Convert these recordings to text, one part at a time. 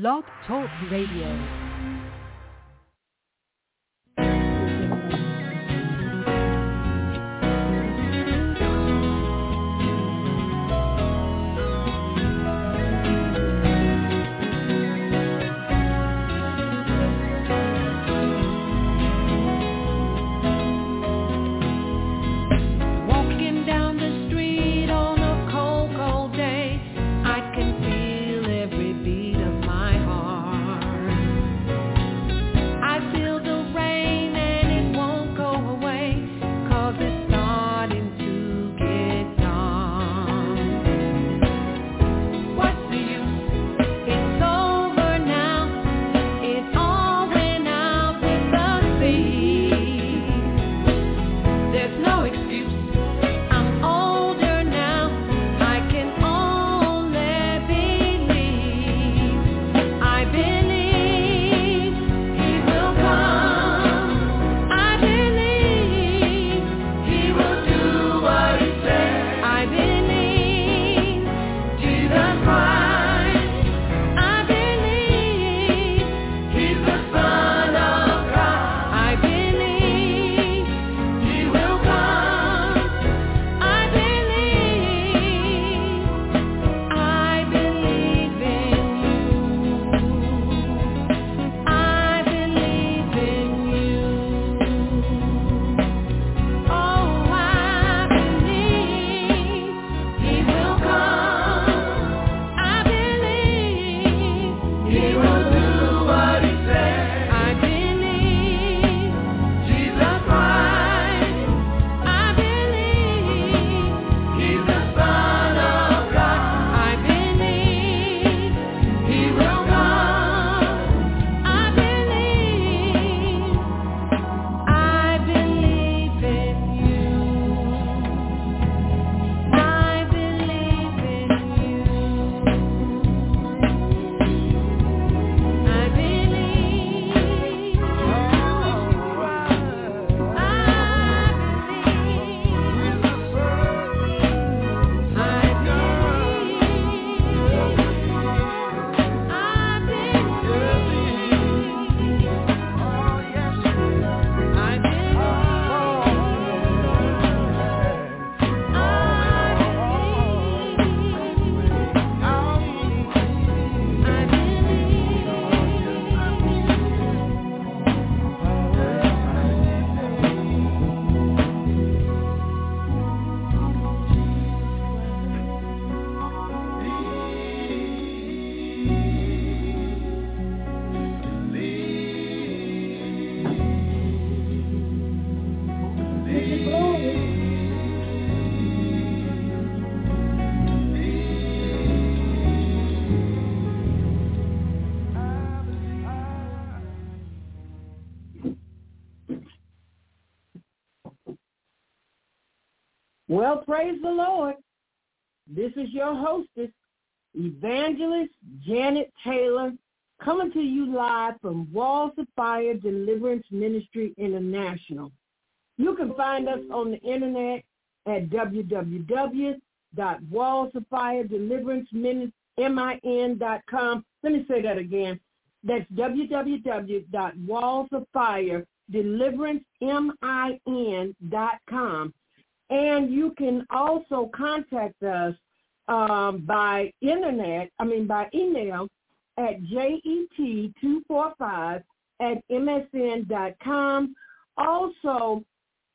Blog Talk Radio. Well, praise the Lord. This is your hostess, Evangelist Janet Taylor, coming to you live from Walls of Fire Deliverance Ministry International. You can find us on the internet at www.wallsoffiredeliverancemin.com. Let me say that again. That's www.wallsoffiredeliverancemin.com. And you can also contact us um, by internet, I mean by email at jet245 at msn.com. Also,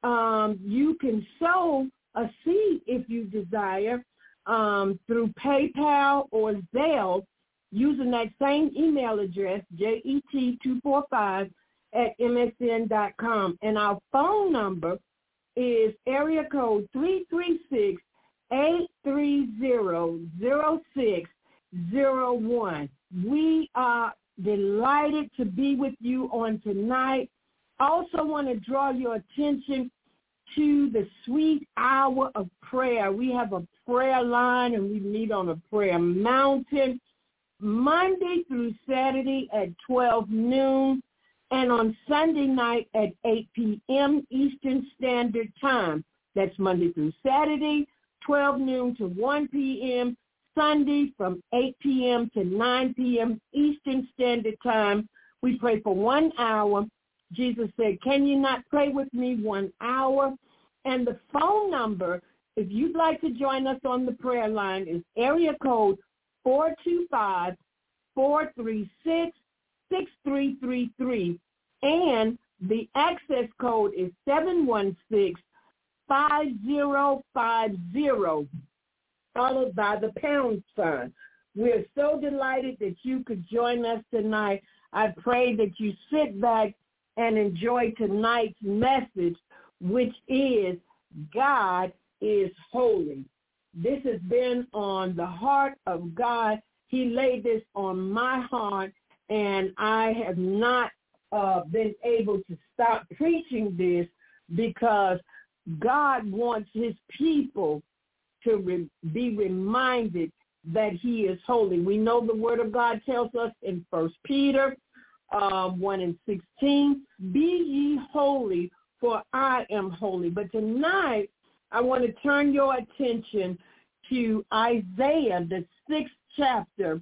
um, you can sow a seed if you desire um, through PayPal or Zelle using that same email address, jet245 at msn.com. And our phone number is area code 336-830-0601. We are delighted to be with you on tonight. I Also want to draw your attention to the sweet hour of prayer. We have a prayer line and we meet on a prayer mountain Monday through Saturday at 12 noon and on Sunday night at 8 p.m. Eastern Standard Time. That's Monday through Saturday, 12 noon to 1 p.m., Sunday from 8 p.m. to 9 p.m. Eastern Standard Time. We pray for one hour. Jesus said, can you not pray with me one hour? And the phone number, if you'd like to join us on the prayer line, is area code 425-436-6333. And the access code is 716 5050, followed by the pound sign. We're so delighted that you could join us tonight. I pray that you sit back and enjoy tonight's message, which is God is holy. This has been on the heart of God. He laid this on my heart, and I have not uh, been able to stop preaching this because God wants his people to re- be reminded that he is holy. We know the word of God tells us in First Peter um, 1 and 16, be ye holy, for I am holy. But tonight, I want to turn your attention to Isaiah, the sixth chapter,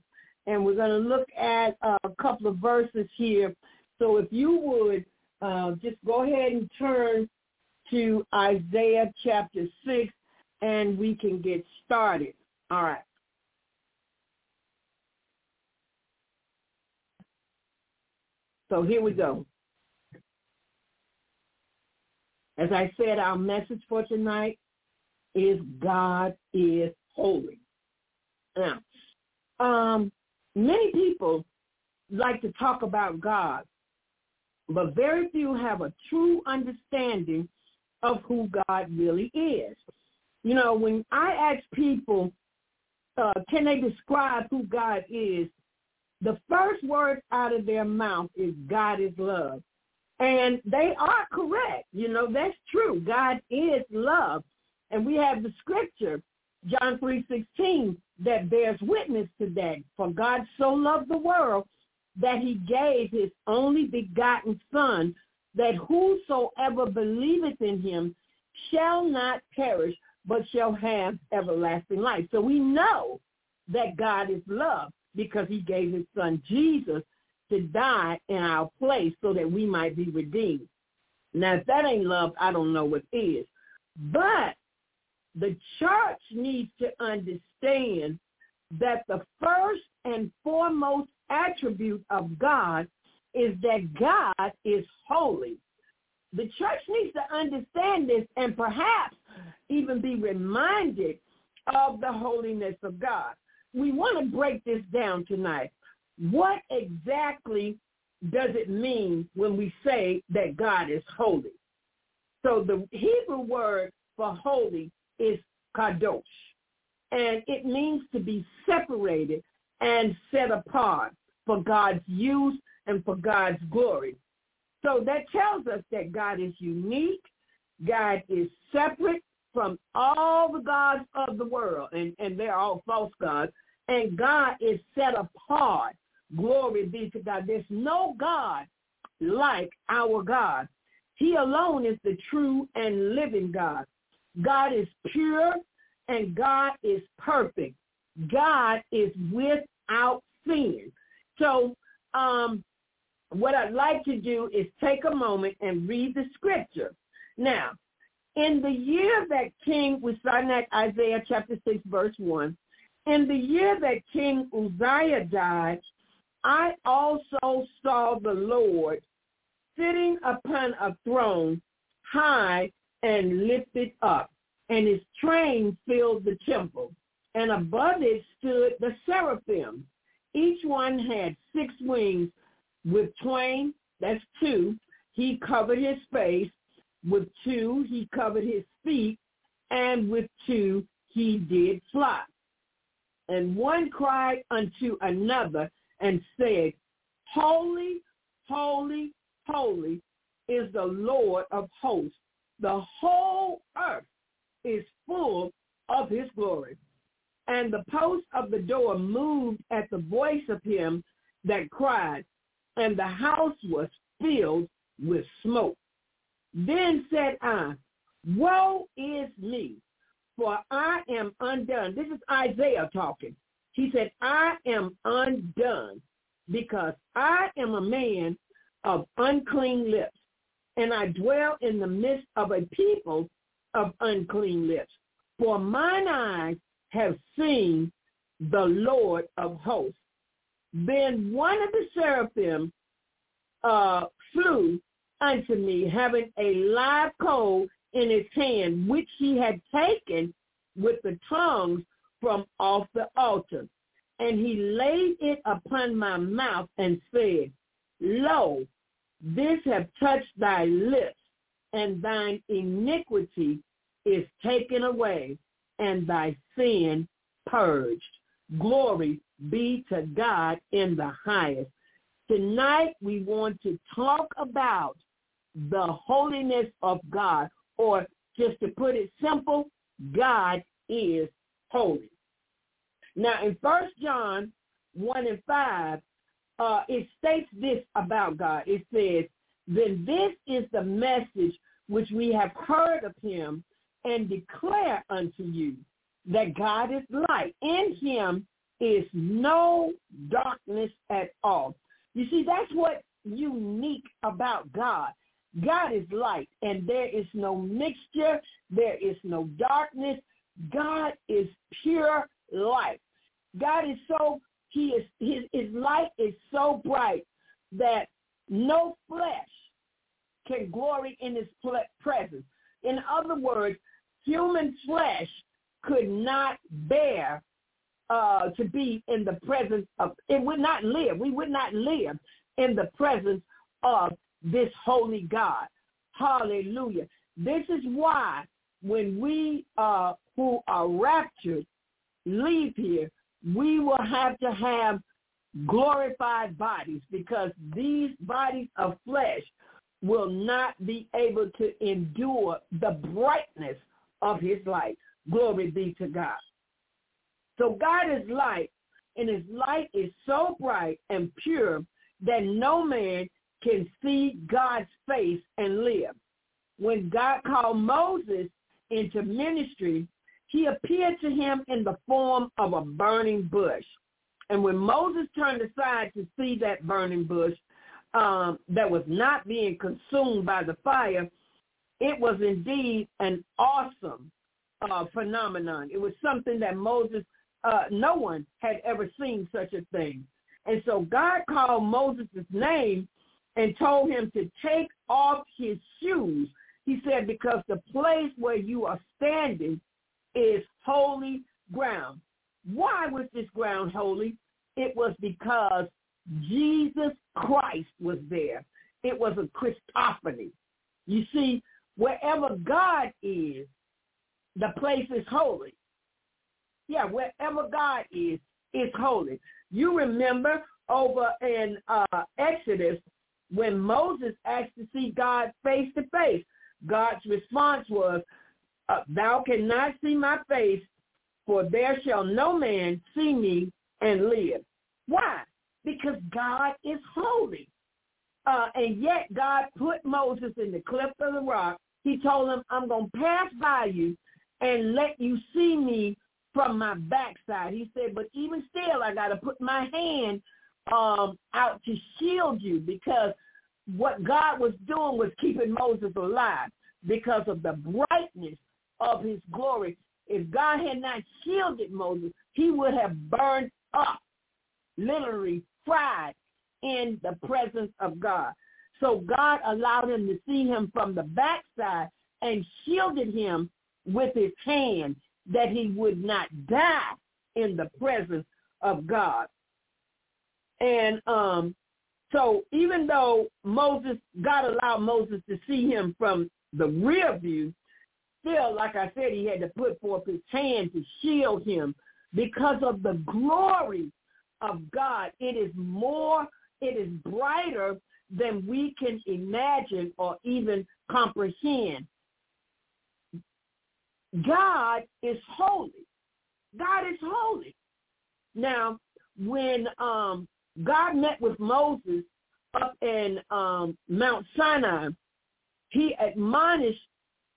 and we're going to look at a couple of verses here. So if you would uh, just go ahead and turn to Isaiah chapter 6 and we can get started. All right. So here we go. As I said, our message for tonight is God is holy. Now, um, many people like to talk about God, but very few have a true understanding of who God really is. You know, when I ask people, uh, can they describe who God is, the first word out of their mouth is God is love. And they are correct. You know, that's true. God is love. And we have the scripture, John 3.16, that bears witness to that. For God so loved the world that he gave his only begotten son that whosoever believeth in him shall not perish, but shall have everlasting life. So we know that God is love because he gave his son Jesus to die in our place so that we might be redeemed. Now, if that ain't love, I don't know what is. But the church needs to understand that the first and foremost attribute of God is that God is holy. The church needs to understand this and perhaps even be reminded of the holiness of God. We want to break this down tonight. What exactly does it mean when we say that God is holy? So the Hebrew word for holy is kadosh, and it means to be separated and set apart for God's use and for God's glory. So that tells us that God is unique. God is separate from all the gods of the world, and, and they're all false gods. And God is set apart. Glory be to God. There's no God like our God. He alone is the true and living God. God is pure and God is perfect. God is without sin. So um, what I'd like to do is take a moment and read the scripture. Now, in the year that King, we starting at Isaiah chapter 6, verse 1. In the year that King Uzziah died, I also saw the Lord sitting upon a throne high and lifted up, and his train filled the temple. And above it stood the seraphim. Each one had six wings. With twain, that's two, he covered his face. With two, he covered his feet. And with two, he did fly. And one cried unto another and said, Holy, holy, holy is the Lord of hosts. The whole earth is full of his glory. And the post of the door moved at the voice of him that cried, and the house was filled with smoke. Then said I, Woe is me, for I am undone. This is Isaiah talking. He said, I am undone because I am a man of unclean lips, and I dwell in the midst of a people of unclean lips. For mine eyes have seen the Lord of hosts. Then one of the seraphim uh, flew unto me, having a live coal in his hand, which he had taken with the tongues from off the altar. And he laid it upon my mouth and said, Lo, this have touched thy lips, and thine iniquity is taken away, and thy sin purged. Glory be to God in the highest. Tonight we want to talk about the holiness of God, or just to put it simple, God is holy. Now in First John 1 and 5, uh, it states this about God. It says, then this is the message which we have heard of him and declare unto you that God is light. In him is no darkness at all. You see, that's what's unique about God. God is light, and there is no mixture. There is no darkness. God is pure light. God is so, he is, his, his light is so bright that no flesh can glory in his presence. In other words, human flesh could not bear uh, to be in the presence of, it would not live. We would not live in the presence of this holy God. Hallelujah. This is why when we uh, who are raptured leave here, we will have to have glorified bodies because these bodies of flesh will not be able to endure the brightness of his light. Glory be to God. So God is light, and his light is so bright and pure that no man can see God's face and live. When God called Moses into ministry, he appeared to him in the form of a burning bush. And when Moses turned aside to see that burning bush um, that was not being consumed by the fire, it was indeed an awesome uh, phenomenon. It was something that Moses, uh, no one had ever seen such a thing. And so God called Moses' name and told him to take off his shoes. He said, because the place where you are standing is holy ground. Why was this ground holy? It was because Jesus Christ was there. It was a Christophany. You see, wherever God is, the place is holy. Yeah, wherever God is, is holy. You remember over in uh, Exodus when Moses asked to see God face to face. God's response was, uh, thou cannot see my face, for there shall no man see me and live. Why? Because God is holy. Uh, and yet God put Moses in the cleft of the rock. He told him, I'm going to pass by you and let you see me from my backside. He said, but even still, I got to put my hand um, out to shield you because what God was doing was keeping Moses alive because of the brightness of his glory. If God had not shielded Moses, he would have burned up, literally fried in the presence of God. So God allowed him to see him from the backside and shielded him with his hand that he would not die in the presence of God. And um, so even though Moses, God allowed Moses to see him from the rear view, still, like I said, he had to put forth his hand to shield him because of the glory of God. It is more, it is brighter than we can imagine or even comprehend. God is holy. God is holy. Now, when um, God met with Moses up in um, Mount Sinai, he admonished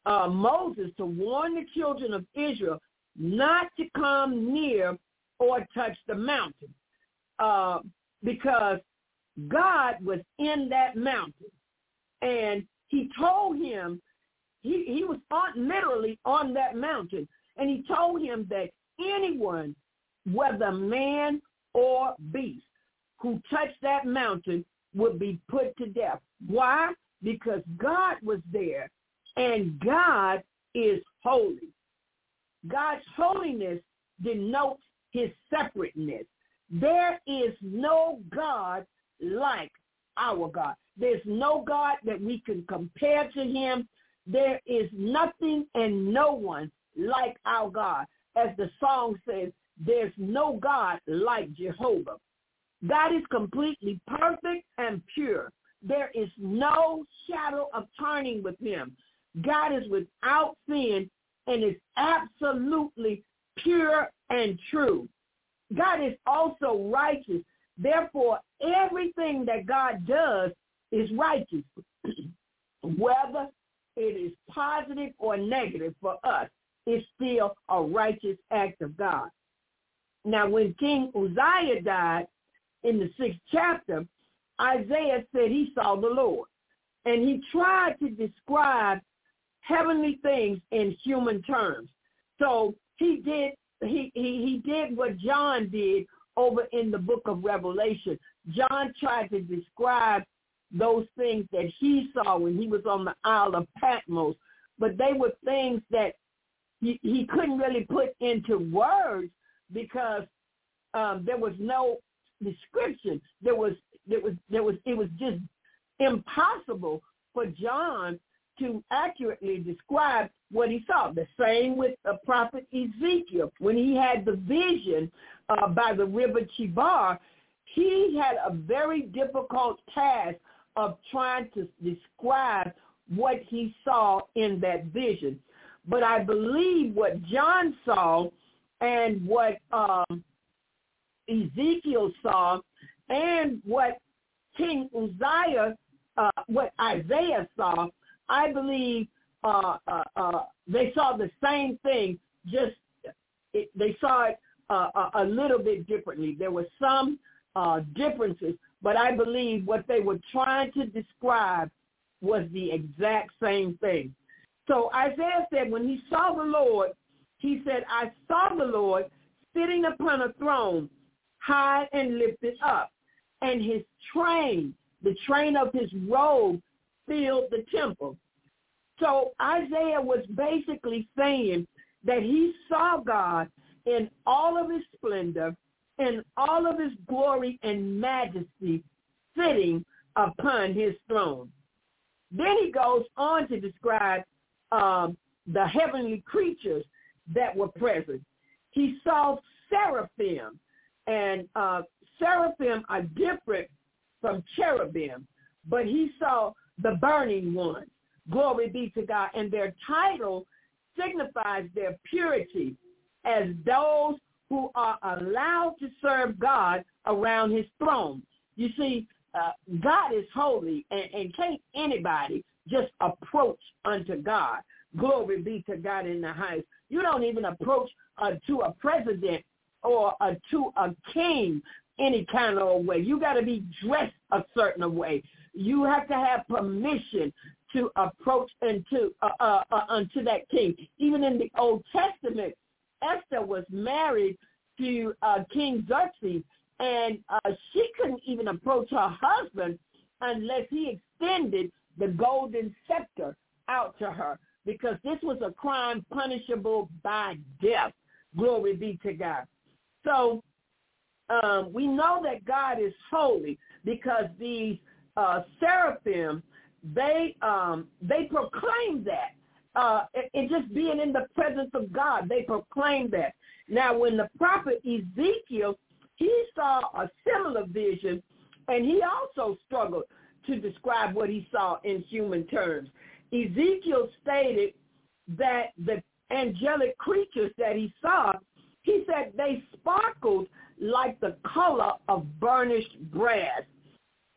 uh, Moses to warn the children of Israel not to come near or touch the mountain uh, because God was in that mountain. And he told him, he, he was on, literally on that mountain, and he told him that anyone, whether man or beast, who touched that mountain would be put to death. Why? Because God was there, and God is holy. God's holiness denotes his separateness. There is no God like our God. There's no God that we can compare to him. There is nothing and no one like our God. As the song says, there's no God like Jehovah. God is completely perfect and pure. There is no shadow of turning with him. God is without sin and is absolutely pure and true. God is also righteous. Therefore, everything that God does is righteous, whether it is positive or negative for us. It's still a righteous act of God. Now, when King Uzziah died in the sixth chapter, Isaiah said he saw the Lord. And he tried to describe heavenly things in human terms. So he did he, he, he did what John did over in the book of Revelation. John tried to describe those things that he saw when he was on the Isle of Patmos, but they were things that he, he couldn't really put into words because um, there was no description. There was there was there was it was just impossible for John to accurately describe what he saw. The same with the prophet Ezekiel. When he had the vision uh, by the river Chebar, he had a very difficult task of trying to describe what he saw in that vision. But I believe what John saw and what um, Ezekiel saw and what King Uzziah, uh, what Isaiah saw, I believe uh, uh, uh, they saw the same thing, just it, they saw it uh, a, a little bit differently. There were some uh, differences, but I believe what they were trying to describe was the exact same thing. So Isaiah said when he saw the Lord, he said, I saw the Lord sitting upon a throne, high and lifted up, and his train, the train of his robe, filled the temple. So Isaiah was basically saying that he saw God in all of his splendor, in all of his glory and majesty, sitting upon his throne. Then he goes on to describe um, the heavenly creatures that were present. He saw seraphim, and uh, seraphim are different from cherubim, but he saw the burning ones. Glory be to God. And their title signifies their purity as those who are allowed to serve God around his throne. You see, uh, God is holy, and, and can't anybody just approach unto God. Glory be to God in the highest. You don't even approach uh, to a president or uh, to a king any kind of way. You got to be dressed a certain way. You have to have permission to approach unto uh, uh, uh, unto that king. Even in the Old Testament, Esther was married to uh, King Xerxes, and uh, she couldn't even approach her husband unless he extended the golden scepter out to her, because this was a crime punishable by death. Glory be to God. So um, we know that God is holy because these uh, seraphim they um, they proclaim that. Uh, just being in the presence of God, they proclaim that. Now, when the prophet Ezekiel, he saw a similar vision, and he also struggled to describe what he saw in human terms. Ezekiel stated that the angelic creatures that he saw, he said they sparkled like the color of burnished brass.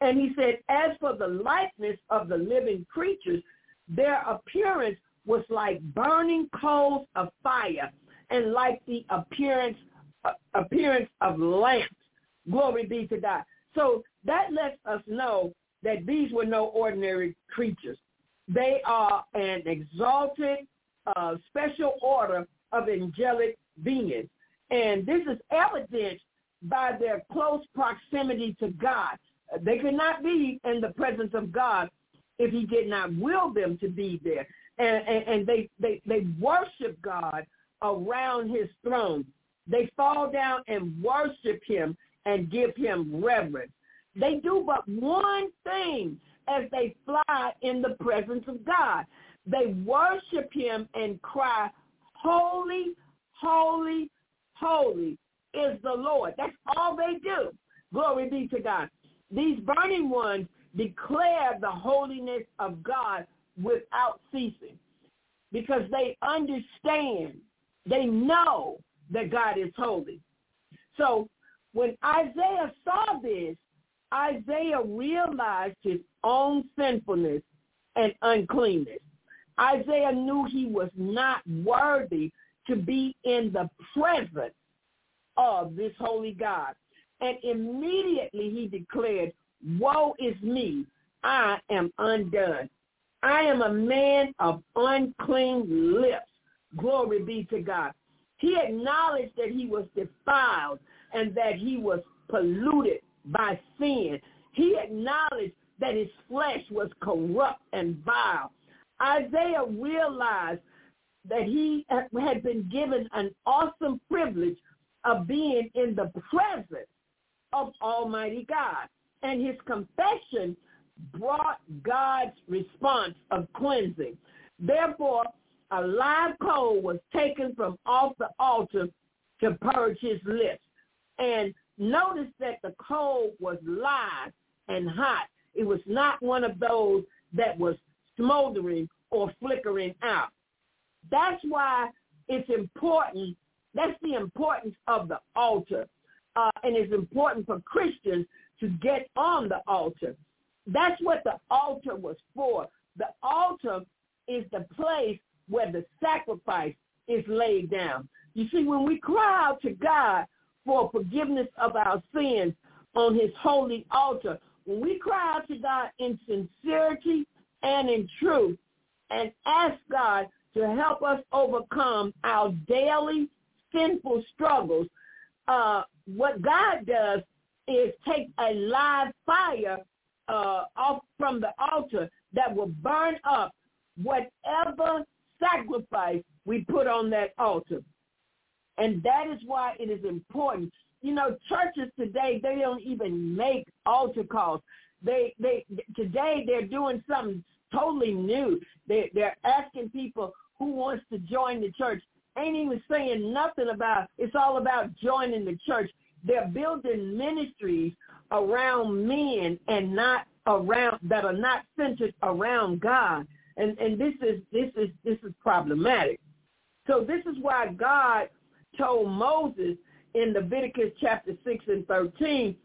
And he said, as for the likeness of the living creatures, their appearance was like burning coals of fire and like the appearance appearance of lamps. Glory be to God. So that lets us know that these were no ordinary creatures. They are an exalted uh, special order of angelic beings. And this is evidenced by their close proximity to God. They could not be in the presence of God if he did not will them to be there. And, and, and they, they, they worship God around his throne. They fall down and worship him and give him reverence. They do but one thing as they fly in the presence of God. They worship him and cry, holy, holy, holy is the Lord. That's all they do. Glory be to God. These burning ones declare the holiness of God without ceasing because they understand, they know that God is holy. So when Isaiah saw this, Isaiah realized his own sinfulness and uncleanness. Isaiah knew he was not worthy to be in the presence of this holy God. And immediately he declared, woe is me, I am undone. I am a man of unclean lips. Glory be to God. He acknowledged that he was defiled and that he was polluted by sin. He acknowledged that his flesh was corrupt and vile. Isaiah realized that he had been given an awesome privilege of being in the presence of Almighty God. And his confession brought God's response of cleansing. Therefore, a live coal was taken from off the altar to purge his lips. And notice that the coal was live and hot. It was not one of those that was smoldering or flickering out. That's why it's important. That's the importance of the altar. Uh, and it's important for Christians to get on the altar. That's what the altar was for. The altar is the place where the sacrifice is laid down. You see, when we cry out to God for forgiveness of our sins on his holy altar, when we cry out to God in sincerity and in truth and ask God to help us overcome our daily sinful struggles, uh, what God does is take a live fire uh, off from the altar that will burn up whatever sacrifice we put on that altar. And that is why it is important. You know, churches today, they don't even make altar calls. They, they, today they're doing something totally new. They, they're asking people who wants to join the church. Ain't even saying nothing about, it's all about joining the church. They're building ministries around men and not around that are not centered around God. And and this is this is this is problematic. So this is why God told Moses in Leviticus chapter 6 and 13,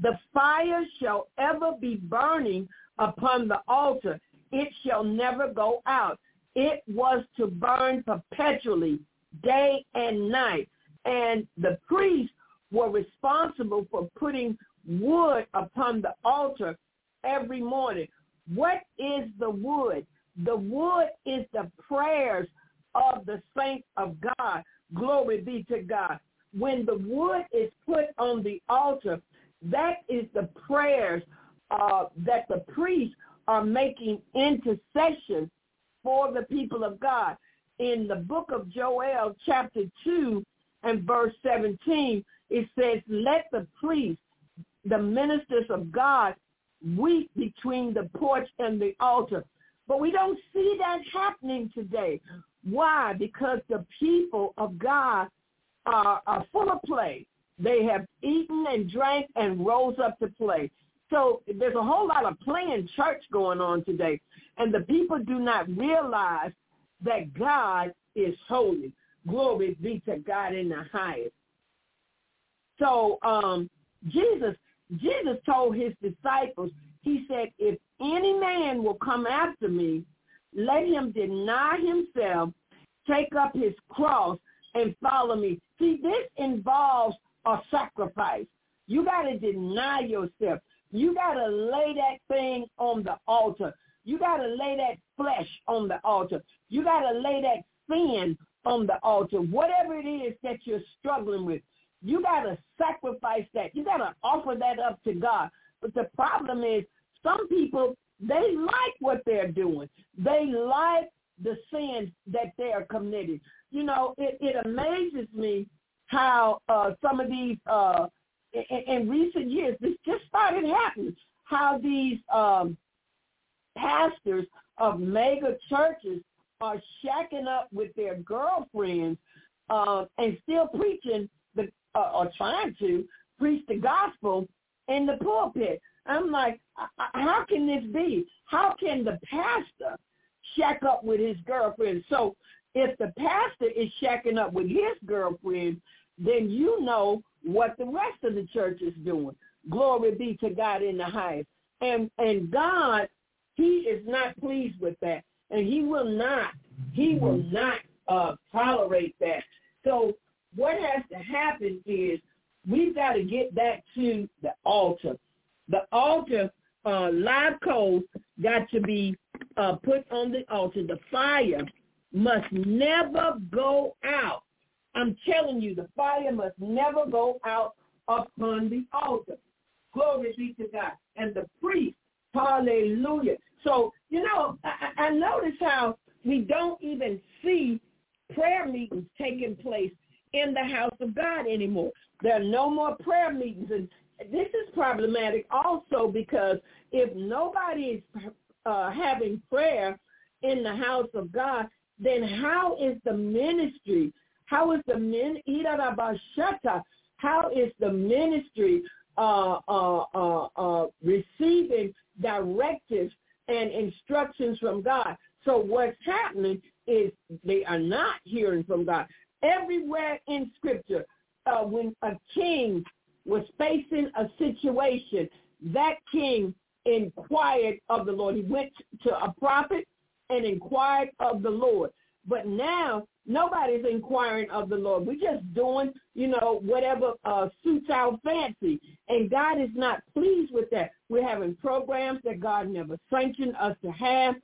the fire shall ever be burning upon the altar. It shall never go out. It was to burn perpetually, day and night. And the priests were responsible for putting wood upon the altar every morning. What is the wood? The wood is the prayers of the saints of God. Glory be to God. When the wood is put on the altar, that is the prayers uh, that the priests are making intercession for the people of God. In the book of Joel, chapter 2 and verse 17, it says, let the priests, the ministers of God, weep between the porch and the altar. But we don't see that happening today. Why? Because the people of God are, are full of play. They have eaten and drank and rose up to play. So there's a whole lot of playing church going on today. And the people do not realize that God is holy. Glory be to God in the highest. So um, Jesus, Jesus told his disciples, he said, if any man will come after me, let him deny himself, take up his cross, and follow me. See, this involves a sacrifice. You got to deny yourself. You got to lay that thing on the altar. You got to lay that flesh on the altar. You got to lay that sin on the altar. Whatever it is that you're struggling with, you got to sacrifice that. You got to offer that up to God. But the problem is some people, they like what they're doing. They like the sins that they are committing. You know, it, it amazes me how uh, some of these, uh, in, in recent years, this just started happening, how these um, pastors of mega churches are shacking up with their girlfriends uh, and still preaching the uh, or trying to preach the gospel in the pulpit. I'm like, how can this be? How can the pastor shack up with his girlfriend? So if the pastor is shacking up with his girlfriend, then you know what the rest of the church is doing. Glory be to God in the highest. And and God, he is not pleased with that. And he will not, he will not uh, tolerate that. So what has to happen is we've got to get back to the altar. The altar, uh, live coals got to be uh, put on the altar. The fire must never go out. I'm telling you, the fire must never go out upon the altar. Glory be to God. And the priest, hallelujah. So, you know, I, I notice how we don't even see prayer meetings taking place in the house of God anymore. There are no more prayer meetings. And this is problematic also because if nobody is uh, having prayer in the house of God, then how is the ministry? How is the min? How is the ministry uh, uh, uh, uh, receiving directives and instructions from God? So what's happening is they are not hearing from God. Everywhere in Scripture, uh, when a king was facing a situation, that king inquired of the Lord. He went to a prophet and inquired of the Lord. But now nobody's inquiring of the Lord. We're just doing, you know, whatever uh, suits our fancy. And God is not pleased with that. We're having programs that God never sanctioned us to have.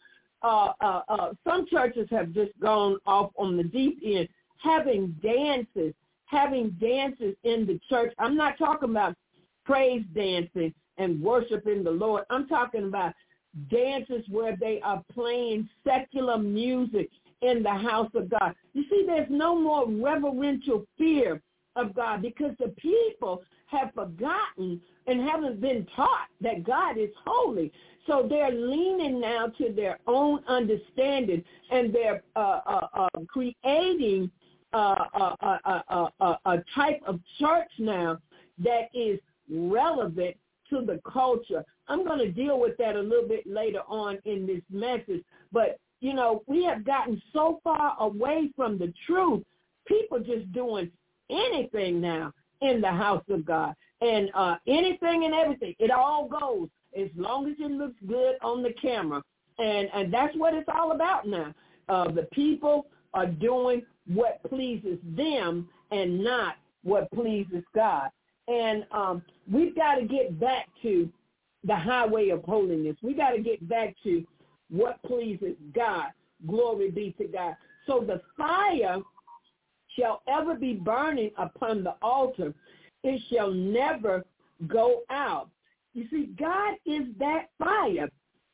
Uh, uh, uh, some churches have just gone off on the deep end, having dances, having dances in the church. I'm not talking about praise dancing and worshiping the Lord. I'm talking about dances where they are playing secular music in the house of God. You see, there's no more reverential fear of God because the people have forgotten and haven't been taught that God is holy. So they're leaning now to their own understanding and they're uh, uh, uh, creating uh, a, a, a type of church now that is relevant to the culture. I'm going to deal with that a little bit later on in this message. But, you know, we have gotten so far away from the truth. People just doing anything now in the house of God. And uh, anything and everything, it all goes as long as it looks good on the camera. And, and that's what it's all about now. Uh, the people are doing what pleases them and not what pleases God. And um, we've got to get back to the highway of holiness. We got to get back to what pleases God. Glory be to God. So the fire shall ever be burning upon the altar. It shall never go out. You see, God is that fire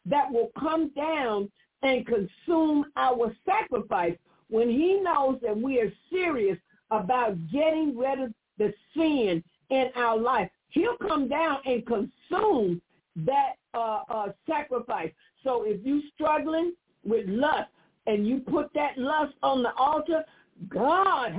that will come down and consume our sacrifice when he knows that we are serious about getting rid of the sin in our life, he'll come down and consume that uh, uh, sacrifice. So if you're struggling with lust and you put that lust on the altar, God,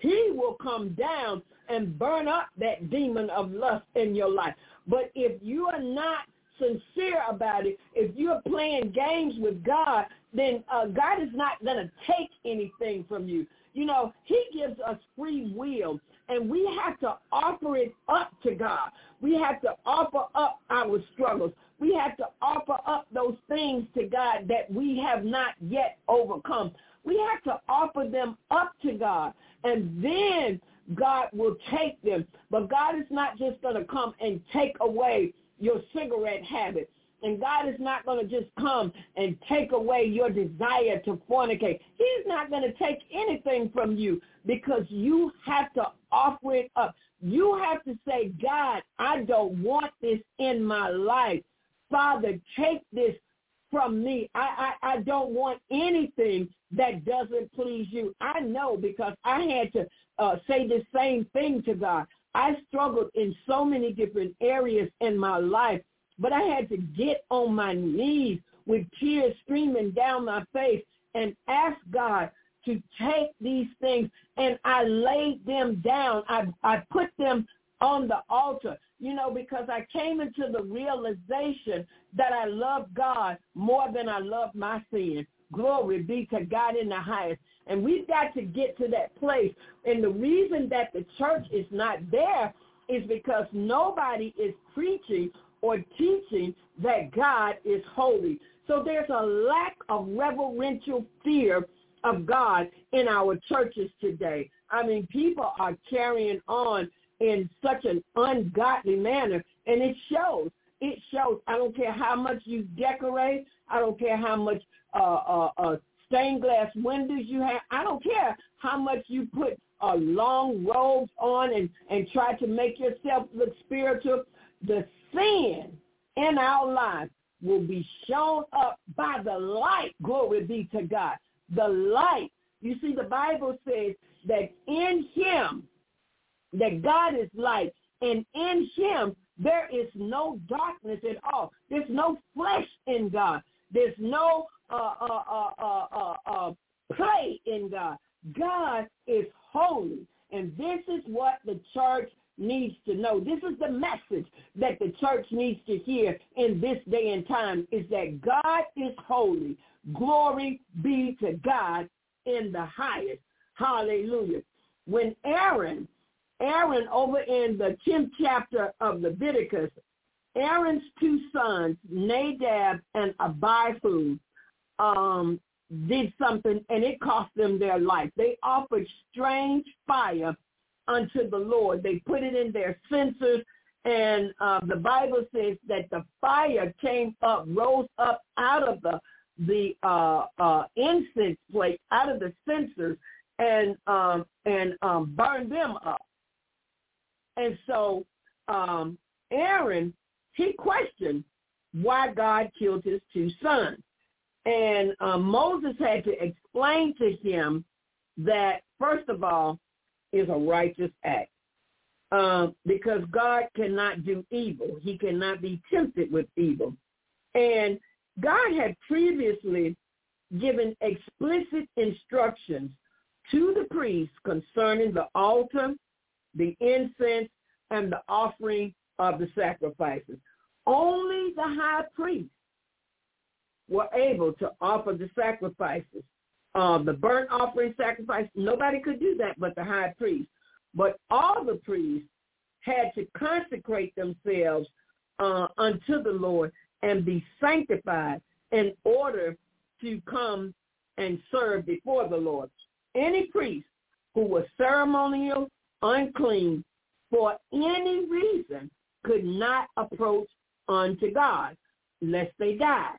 he will come down and burn up that demon of lust in your life. But if you are not sincere about it, if you're playing games with God, then uh, God is not going to take anything from you. You know, he gives us free will, and we have to offer it up to God. We have to offer up our struggles. We have to offer up those things to God that we have not yet overcome. We have to offer them up to God. And then God will take them. But God is not just going to come and take away your cigarette habit. And God is not going to just come and take away your desire to fornicate. He's not going to take anything from you because you have to offer it up. You have to say, God, I don't want this in my life. Father, take this from me. I, I, I don't want anything that doesn't please you. I know because I had to uh, say the same thing to God. I struggled in so many different areas in my life but I had to get on my knees with tears streaming down my face and ask God to take these things and I laid them down. I, I put them on the altar, you know, because I came into the realization that I love God more than I love my sin. Glory be to God in the highest. And we've got to get to that place. And the reason that the church is not there is because nobody is preaching or teaching that God is holy. So there's a lack of reverential fear of God in our churches today. I mean, people are carrying on in such an ungodly manner, and it shows. It shows. I don't care how much you decorate. I don't care how much uh, uh, uh, stained glass windows you have. I don't care how much you put uh, long robes on and, and try to make yourself look spiritual. The sin in our lives will be shown up by the light. Glory be to God. The light. You see, the Bible says that in him, that God is light, and in him there is no darkness at all. There's no flesh in God. There's no uh, uh, uh, uh, uh, uh play in God. God is holy. And this is what the church needs to know. This is the message that the church needs to hear in this day and time is that God is holy. Glory be to God in the highest. Hallelujah. When Aaron, Aaron over in the 10th chapter of Leviticus, Aaron's two sons, Nadab and Abihu, um, did something and it cost them their life. They offered strange fire unto the Lord. They put it in their censers, and uh, the Bible says that the fire came up, rose up out of the the uh, uh, incense plate, out of the censers, and um, and um, burned them up. And so um, Aaron, he questioned why God killed his two sons. And uh, Moses had to explain to him that, first of all, is a righteous act. Um, because God cannot do evil. He cannot be tempted with evil. And God had previously given explicit instructions to the priests concerning the altar, the incense, and the offering of the sacrifices. Only the high priest were able to offer the sacrifices uh, the burnt offering sacrifice. Nobody could do that but the high priest. But all the priests had to consecrate themselves uh, unto the Lord and be sanctified in order to come and serve before the Lord. Any priest who was ceremonial unclean for any reason could not approach unto God lest they die.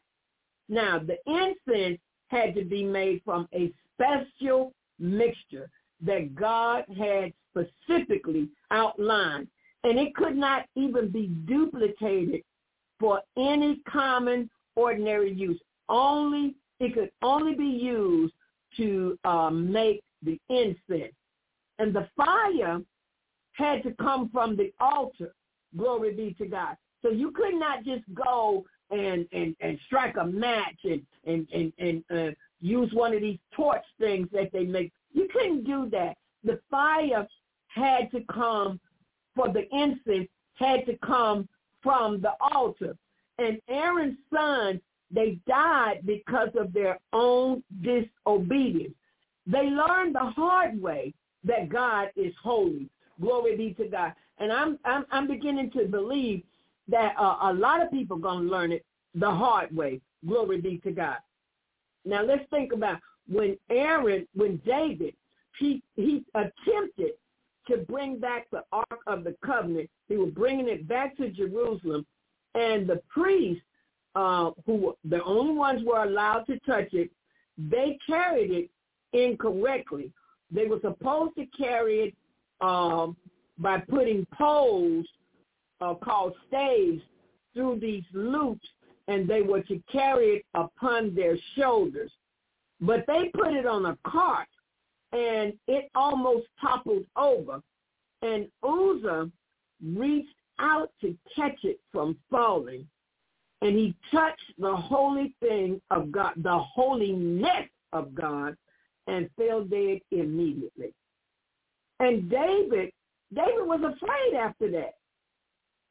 Now, the incense had to be made from a special mixture that God had specifically outlined. And it could not even be duplicated for any common ordinary use. Only it could only be used to uh, make the incense. And the fire had to come from the altar. Glory be to God. So you could not just go and and and strike a match and and and and uh, use one of these torch things that they make. You couldn't do that. The fire had to come for the incense had to come from the altar. And Aaron's sons, they died because of their own disobedience. They learned the hard way that God is holy. Glory be to God. And I'm I'm, I'm beginning to believe that uh, a lot of people going to learn it the hard way. Glory be to God. Now let's think about when Aaron, when David, he he attempted to bring back the Ark of the Covenant. He was bringing it back to Jerusalem, and the priests, uh, who the only ones were allowed to touch it, they carried it incorrectly. They were supposed to carry it um, by putting poles uh, called staves through these loops, and they were to carry it upon their shoulders. But they put it on a cart, and it almost toppled over. And Uzzah reached out to catch it from falling, and he touched the holy thing of God, the holiness of God, and fell dead immediately. And David, David was afraid after that.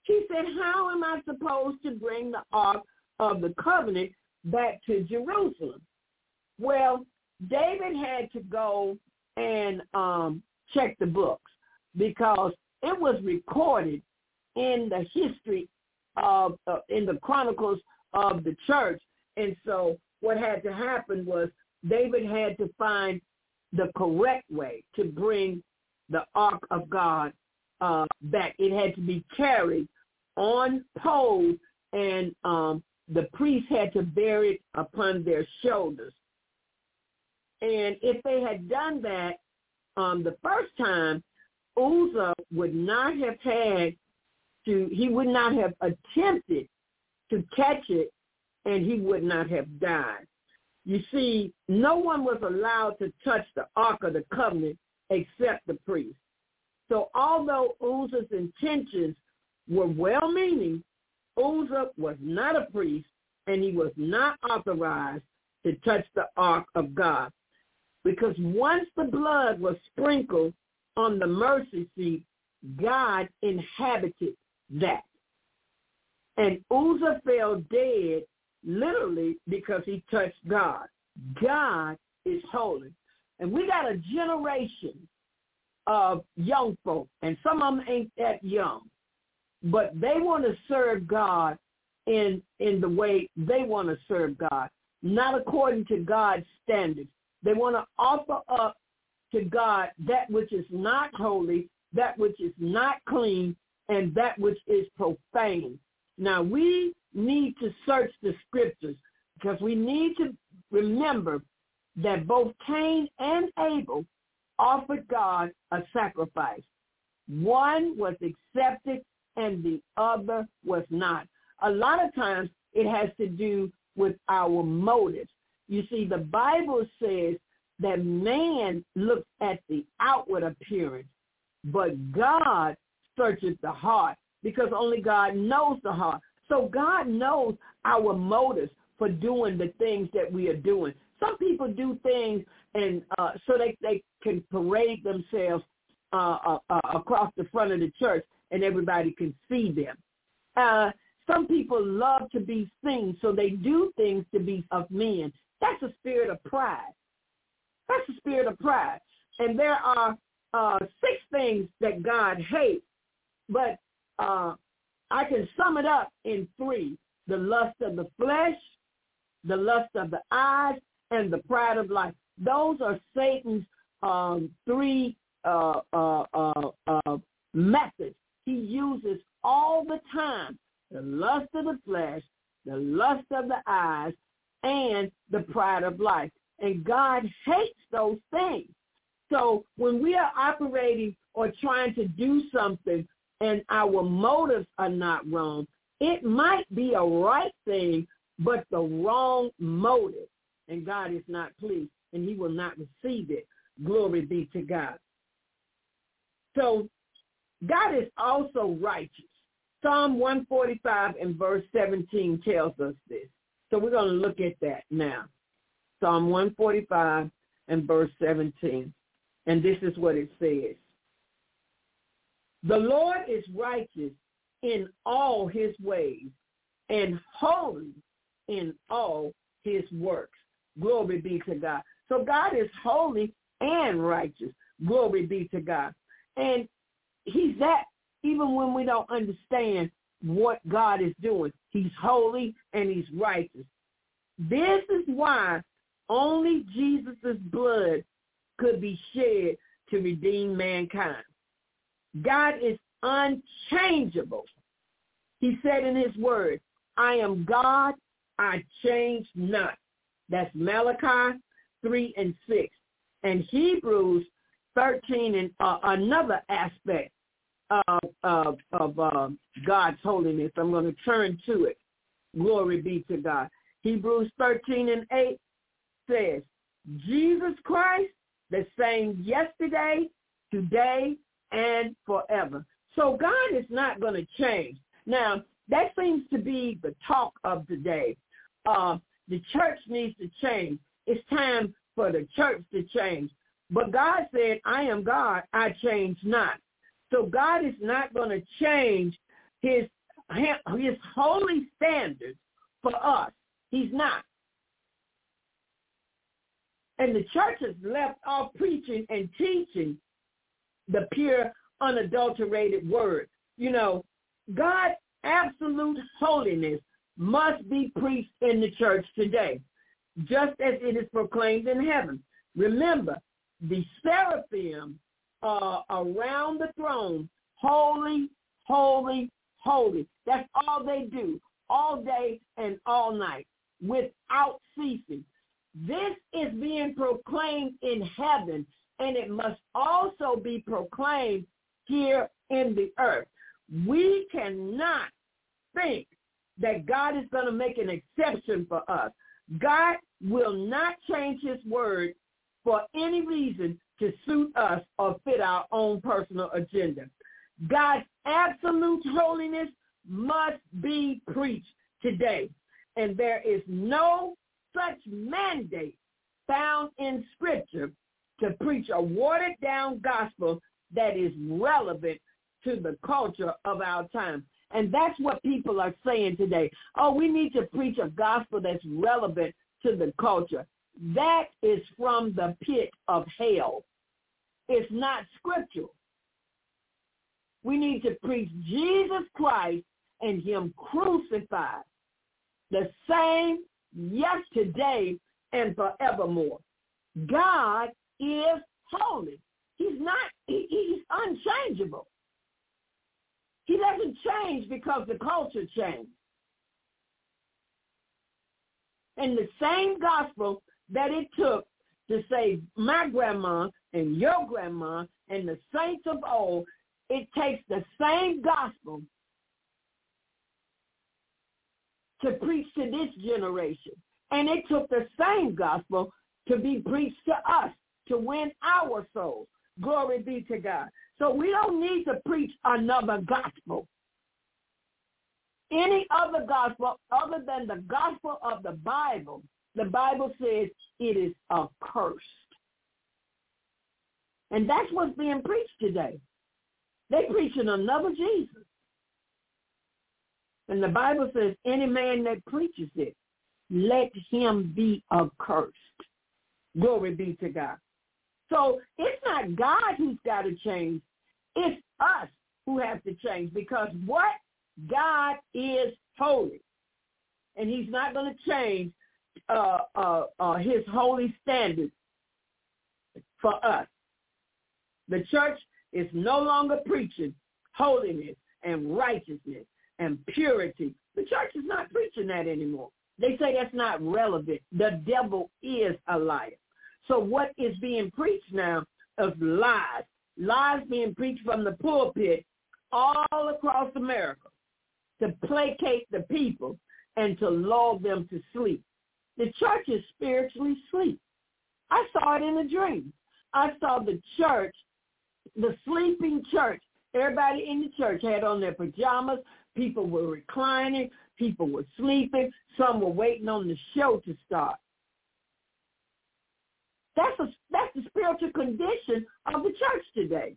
He said, how am I supposed to bring the ark of the covenant back to Jerusalem? Well, David had to go and um, check the books because it was recorded in the history of, uh, in the chronicles of the church. And so what had to happen was David had to find the correct way to bring the ark of God uh, back. It had to be carried on poles, and um, the priests had to bear it upon their shoulders. And if they had done that um, the first time, Uzzah would not have had to, he would not have attempted to catch it, and he would not have died. You see, no one was allowed to touch the Ark of the Covenant except the priest. So although Uzzah's intentions were well-meaning, Uzzah was not a priest and he was not authorized to touch the ark of God. Because once the blood was sprinkled on the mercy seat, God inhabited that. And Uzzah fell dead literally because he touched God. God is holy. And we got a generation of young folk, and some of them ain't that young, but they want to serve God in in the way they want to serve God, not according to God's standards. They want to offer up to God that which is not holy, that which is not clean, and that which is profane. Now we need to search the scriptures because we need to remember that both Cain and Abel offered God a sacrifice. One was accepted and the other was not. A lot of times it has to do with our motives. You see, the Bible says that man looks at the outward appearance, but God searches the heart because only God knows the heart. So God knows our motives for doing the things that we are doing. Some people do things and uh, so they, they can parade themselves uh, uh, uh, across the front of the church and everybody can see them. Uh, some people love to be seen, so they do things to be of men. That's a spirit of pride. That's a spirit of pride. And there are uh, six things that God hates, but uh, I can sum it up in three. The lust of the flesh, the lust of the eyes, and the pride of life. Those are Satan's um, three uh, uh, uh, uh, methods he uses all the time. The lust of the flesh, the lust of the eyes, and the pride of life. And God hates those things. So when we are operating or trying to do something and our motives are not wrong, it might be a right thing, but the wrong motive. And God is not pleased and he will not receive it. Glory be to God. So God is also righteous. Psalm 145 and verse 17 tells us this. So we're going to look at that now. Psalm 145 and verse 17. And this is what it says. The Lord is righteous in all his ways and holy in all his works. Glory be to God. So God is holy and righteous. Glory be to God. And he's that even when we don't understand what God is doing. He's holy and he's righteous. This is why only Jesus' blood could be shed to redeem mankind. God is unchangeable. He said in his word, I am God, I change not. That's Malachi 3 and 6. And Hebrews 13 and uh, another aspect of, of, of uh, God's holiness. I'm going to turn to it. Glory be to God. Hebrews 13 and 8 says, Jesus Christ, the same yesterday, today, and forever. So God is not going to change. Now, that seems to be the talk of the day. Uh, the church needs to change. It's time for the church to change. But God said, I am God, I change not. So God is not going to change his, his holy standards for us. He's not. And the church has left off preaching and teaching the pure, unadulterated word. You know, God's absolute holiness must be preached in the church today, just as it is proclaimed in heaven. Remember, the seraphim uh, around the throne, holy, holy, holy. That's all they do, all day and all night, without ceasing. This is being proclaimed in heaven, and it must also be proclaimed here in the earth. We cannot think that God is going to make an exception for us. God will not change his word for any reason to suit us or fit our own personal agenda. God's absolute holiness must be preached today. And there is no such mandate found in Scripture to preach a watered-down gospel that is relevant to the culture of our time. And that's what people are saying today. Oh, we need to preach a gospel that's relevant to the culture. That is from the pit of hell. It's not scriptural. We need to preach Jesus Christ and him crucified. The same yesterday and forevermore. God is holy. He's not, he's unchangeable. He doesn't change because the culture changed. And the same gospel that it took to save my grandma and your grandma and the saints of old, it takes the same gospel to preach to this generation. And it took the same gospel to be preached to us, to win our souls. Glory be to God. So we don't need to preach another gospel. Any other gospel other than the gospel of the Bible, the Bible says it is accursed. And that's what's being preached today. They're preaching another Jesus. And the Bible says, any man that preaches it, let him be accursed. Glory be to God. So it's not God who's got to change. It's us who have to change because what? God is holy. And he's not going to change uh, uh, uh, his holy standard for us. The church is no longer preaching holiness and righteousness and purity. The church is not preaching that anymore. They say that's not relevant. The devil is a liar. So what is being preached now is lies. Lies being preached from the pulpit all across America to placate the people and to lull them to sleep. The church is spiritually asleep. I saw it in a dream. I saw the church, the sleeping church. Everybody in the church had on their pajamas. People were reclining. People were sleeping. Some were waiting on the show to start. That's a, that's the spiritual condition of the church today.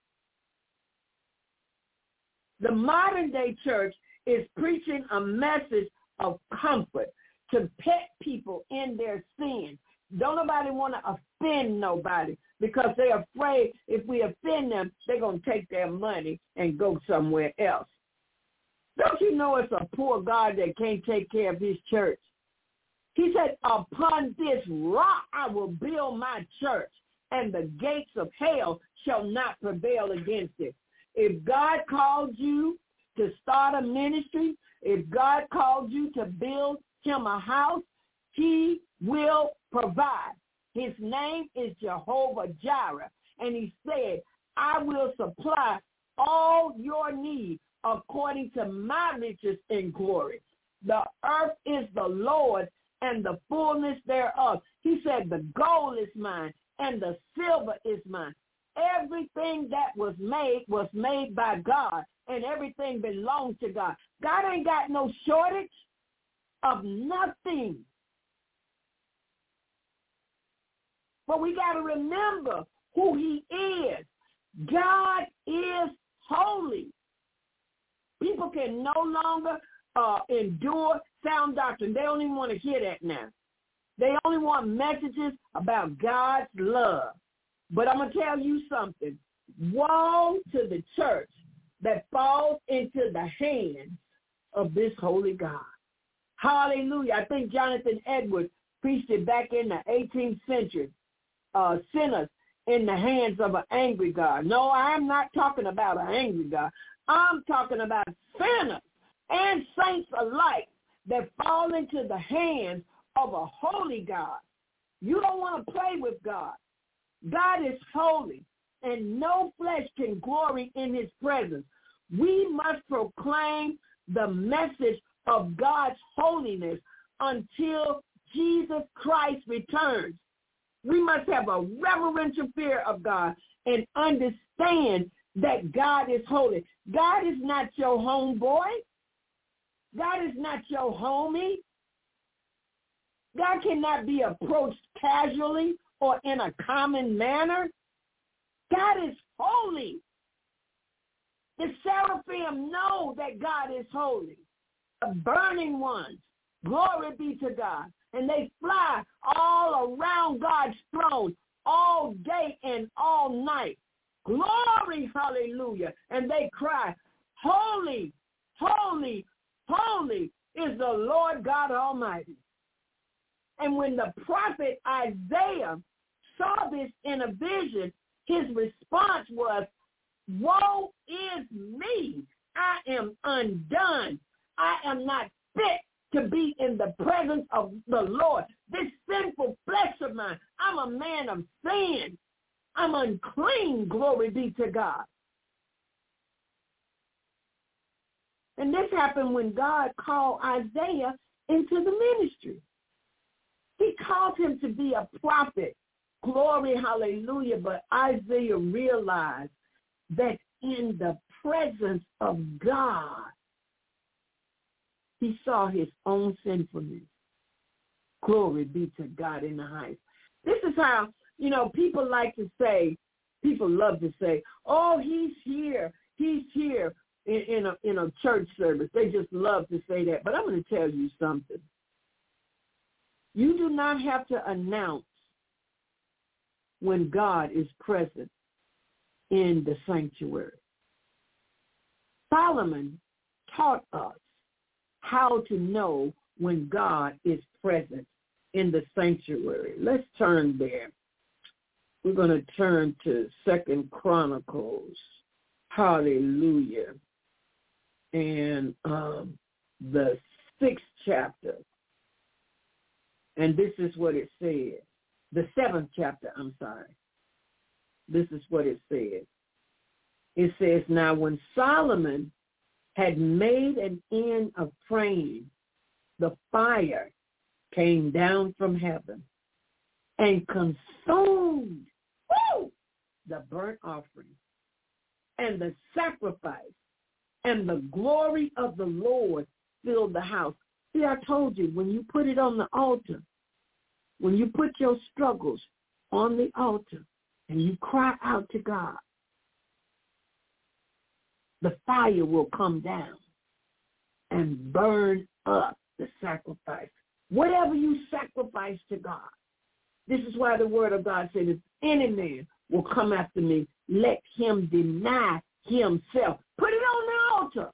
The modern day church is preaching a message of comfort to pet people in their sin. Don't nobody want to offend nobody because they're afraid if we offend them, they're going to take their money and go somewhere else. Don't you know it's a poor God that can't take care of his church? He said, upon this rock I will build my church, and the gates of hell shall not prevail against it. If God called you to start a ministry, if God called you to build him a house, he will provide. His name is Jehovah Jireh. And he said, I will supply all your needs according to my riches in glory. The earth is the Lord and the fullness thereof. He said, the gold is mine and the silver is mine. Everything that was made was made by God and everything belongs to God. God ain't got no shortage of nothing. But we got to remember who he is. God is holy. People can no longer uh, endure sound doctrine. They don't even want to hear that now. They only want messages about God's love. But I'm going to tell you something. Woe to the church that falls into the hands of this holy God. Hallelujah. I think Jonathan Edwards preached it back in the 18th century. Uh, sinners in the hands of an angry God. No, I'm not talking about an angry God. I'm talking about sinners and saints alike that fall into the hands of a holy God. You don't want to play with God. God is holy, and no flesh can glory in his presence. We must proclaim the message of God's holiness until Jesus Christ returns. We must have a reverential fear of God and understand that God is holy. God is not your homeboy. God is not your homie. God cannot be approached casually or in a common manner. God is holy. The seraphim know that God is holy. The burning ones, glory be to God. And they fly all around God's throne all day and all night. Glory, hallelujah. And they cry, holy, holy, holy is the Lord God Almighty. And when the prophet Isaiah saw this in a vision, his response was, woe is me. I am undone. I am not fit to be in the presence of the Lord. This sinful flesh of mine, I'm a man of sin. I'm unclean, glory be to God. And this happened when God called Isaiah into the ministry. He called him to be a prophet. Glory, hallelujah. But Isaiah realized that in the presence of God, he saw his own sinfulness. Glory be to God in the highest. This is how, you know, people like to say, people love to say, oh, he's here. He's here in, in, a, in a church service. They just love to say that. But I'm going to tell you something. You do not have to announce when God is present in the sanctuary. Solomon taught us how to know when God is present in the sanctuary. Let's turn there. We're going to turn to Second Chronicles. Hallelujah. And um, the sixth chapter. And this is what it says. The seventh chapter, I'm sorry. This is what it says. It says, now when Solomon had made an end of praying, the fire came down from heaven and consumed woo, the burnt offering and the sacrifice and the glory of the Lord filled the house. See, I told you, when you put it on the altar, when you put your struggles on the altar and you cry out to God, the fire will come down and burn up the sacrifice. Whatever you sacrifice to God. This is why the word of God said, if any man will come after me, let him deny himself. Put it on the altar.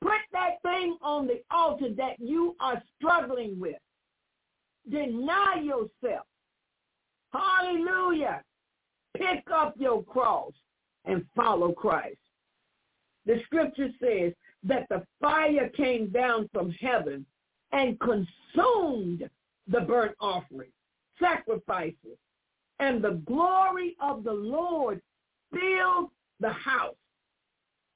Put that thing on the altar that you are struggling with. Deny yourself. Hallelujah. Pick up your cross and follow Christ. The scripture says that the fire came down from heaven and consumed the burnt offering, sacrifices, and the glory of the Lord filled the house.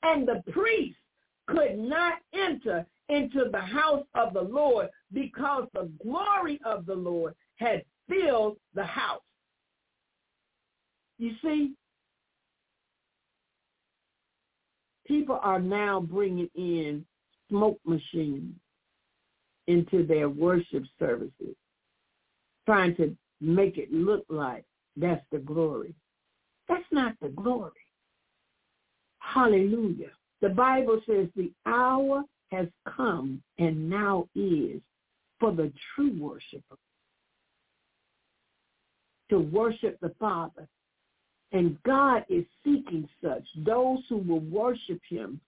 And the priest could not enter into the house of the Lord because the glory of the Lord had filled the house. You see, people are now bringing in smoke machines into their worship services, trying to make it look like that's the glory. That's not the glory. Hallelujah. The Bible says the hour has come and now is for the true worshiper to worship the Father. And God is seeking such, those who will worship him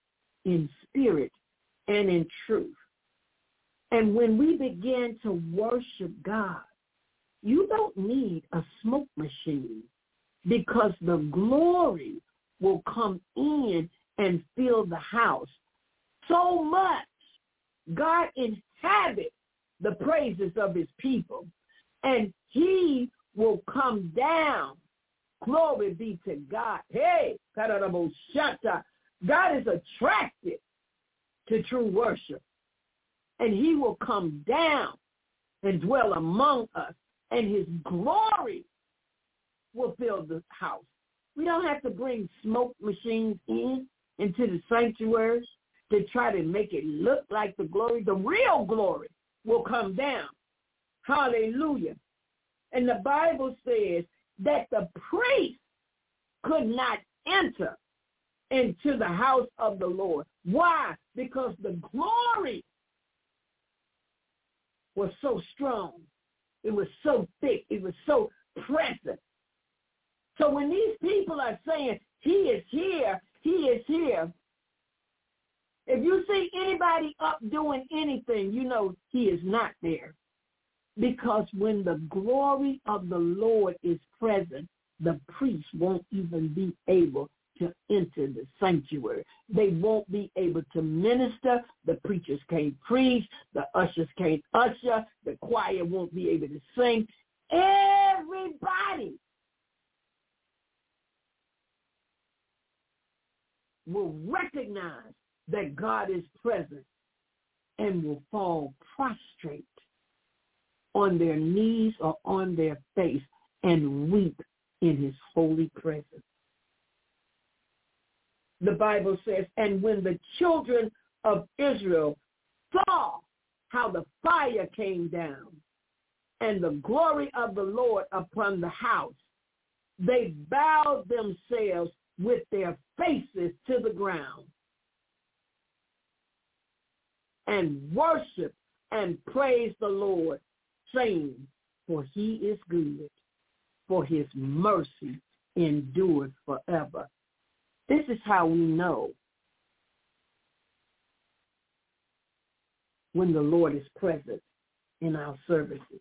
in spirit and in truth. And when we begin to worship God, you don't need a smoke machine because the glory will come in and fill the house so much. God inhabits the praises of his people and he will come down. Glory be to God. Hey, God is attracted to true worship and he will come down and dwell among us and his glory will fill the house. We don't have to bring smoke machines in into the sanctuaries to try to make it look like the glory. The real glory will come down. Hallelujah. And the Bible says that the priest could not enter into the house of the Lord. Why? Because the glory was so strong. It was so thick. It was so present. So when these people are saying, he is here, he is here, if you see anybody up doing anything, you know he is not there. Because when the glory of the Lord is present, the priest won't even be able to enter the sanctuary. They won't be able to minister. The preachers can't preach. The ushers can't usher. The choir won't be able to sing. Everybody will recognize that God is present and will fall prostrate on their knees or on their face and weep in his holy presence. The Bible says, and when the children of Israel saw how the fire came down and the glory of the Lord upon the house, they bowed themselves with their faces to the ground and worship and praise the Lord, saying, for he is good, for his mercy endures forever. This is how we know when the Lord is present in our services.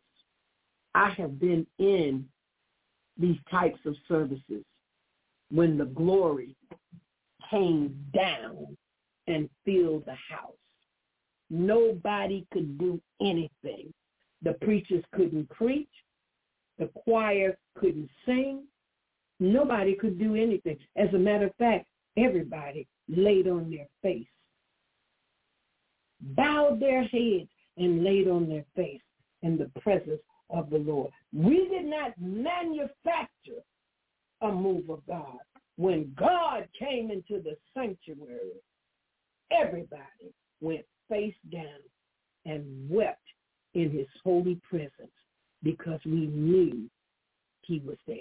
I have been in these types of services when the glory came down and filled the house. Nobody could do anything. The preachers couldn't preach. The choir couldn't sing. Nobody could do anything. As a matter of fact, everybody laid on their face, bowed their heads, and laid on their face in the presence of the Lord. We did not manufacture a move of God. When God came into the sanctuary, everybody went face down and wept in his holy presence because we knew he was there.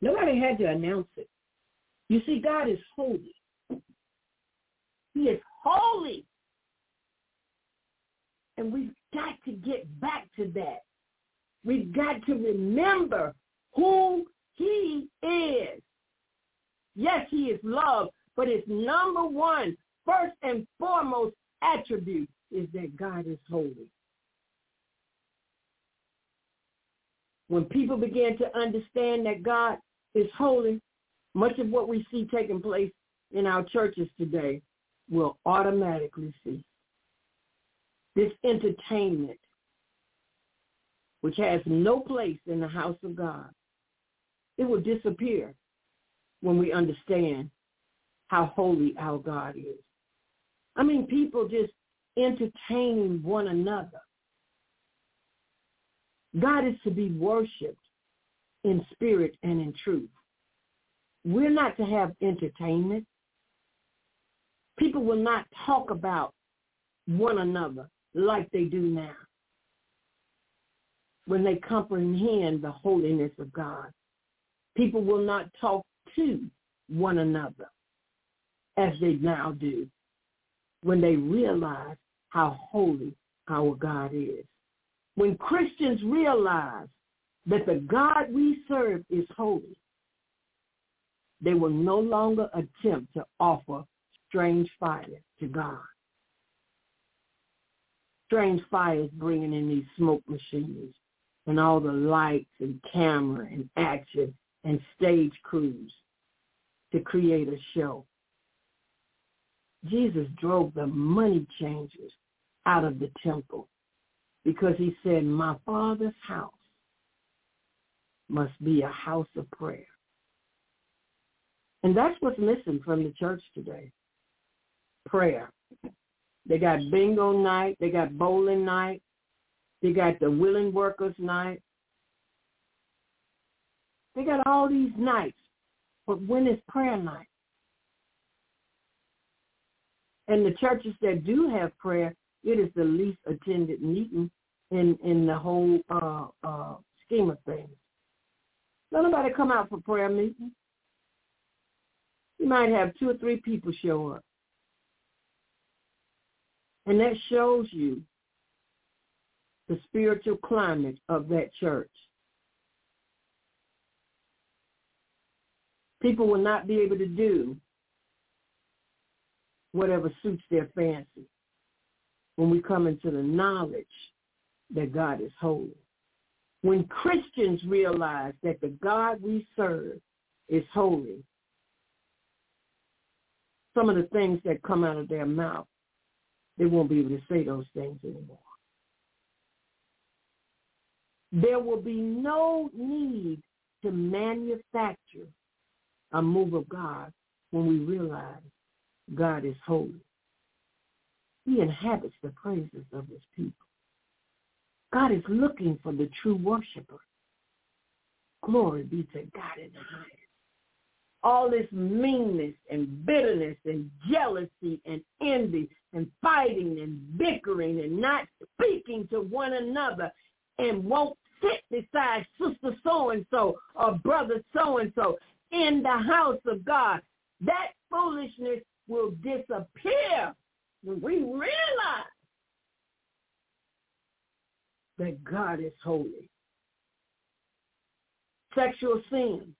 Nobody had to announce it. You see, God is holy. He is holy. And we've got to get back to that. We've got to remember who he is. Yes, he is love, but his number one, first and foremost attribute is that God is holy. When people began to understand that God is holy, much of what we see taking place in our churches today will automatically cease. This entertainment, which has no place in the house of God, it will disappear when we understand how holy our God is. I mean, people just entertaining one another. God is to be worshiped in spirit and in truth. We're not to have entertainment. People will not talk about one another like they do now when they comprehend the holiness of God. People will not talk to one another as they now do when they realize how holy our God is. When Christians realize that the God we serve is holy, they will no longer attempt to offer strange fire to God. Strange fire is bringing in these smoke machines and all the lights and camera and action and stage crews to create a show. Jesus drove the money changers out of the temple because he said, my father's house must be a house of prayer. And that's what's missing from the church today. Prayer. They got bingo night. They got bowling night. They got the willing workers night. They got all these nights. But when is prayer night? And the churches that do have prayer, it is the least attended meeting in in the whole uh, uh, scheme of things. Don't nobody come out for prayer meeting. You might have two or three people show up. And that shows you the spiritual climate of that church. People will not be able to do whatever suits their fancy when we come into the knowledge that God is holy. When Christians realize that the God we serve is holy, some of the things that come out of their mouth, they won't be able to say those things anymore. There will be no need to manufacture a move of God when we realize God is holy. He inhabits the praises of his people. God is looking for the true worshiper. Glory be to God in the highest. All this meanness and bitterness and jealousy and envy and fighting and bickering and not speaking to one another and won't sit beside sister so-and-so or brother so-and-so in the house of God. That foolishness will disappear when we realize that God is holy. Sexual sin,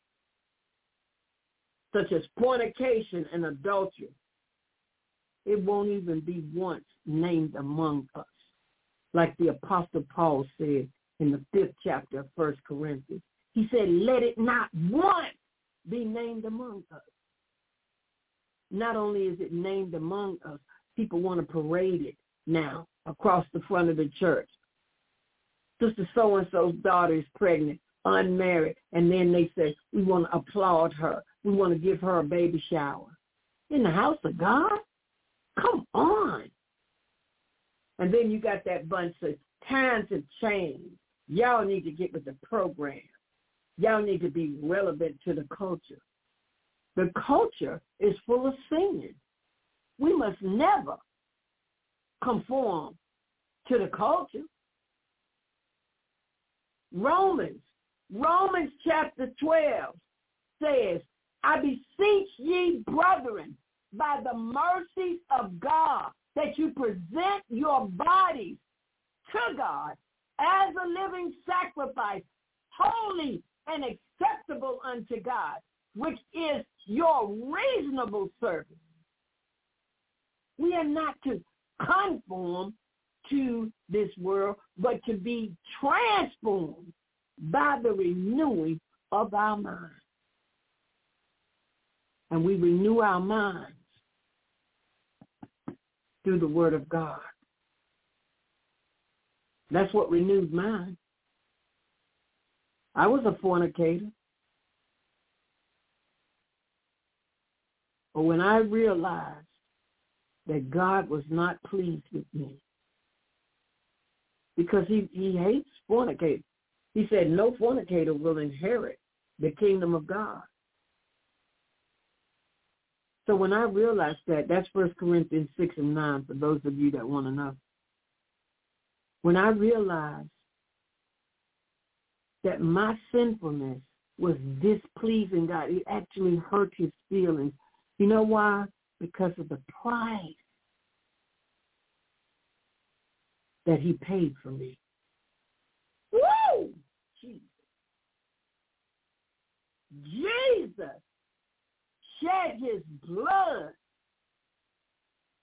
such as fornication and adultery, it won't even be once named among us. Like the Apostle Paul said in the fifth chapter of First Corinthians. He said, let it not once be named among us. Not only is it named among us, people want to parade it now across the front of the church. Sister so-and-so's daughter is pregnant, unmarried, and then they say, we want to applaud her. We want to give her a baby shower. In the house of God? Come on. And then you got that bunch of times have changed. Y'all need to get with the program. Y'all need to be relevant to the culture. The culture is full of sin. We must never conform to the culture. Romans, Romans chapter 12 says, I beseech ye, brethren, by the mercies of God, that you present your bodies to God as a living sacrifice, holy and acceptable unto God, which is your reasonable service. We are not to conform to this world, but to be transformed by the renewing of our minds. and we renew our minds through the word of God. That's what renewed mine. I was a fornicator. But when I realized that God was not pleased with me, because he, he hates fornicators. He said no fornicator will inherit the kingdom of God. So when I realized that, that's First Corinthians 6 and 9 for those of you that want to know. When I realized that my sinfulness was displeasing God, it actually hurt his feelings. You know why? Because of the price that he paid for me. Woo! Jesus. Jesus shed his blood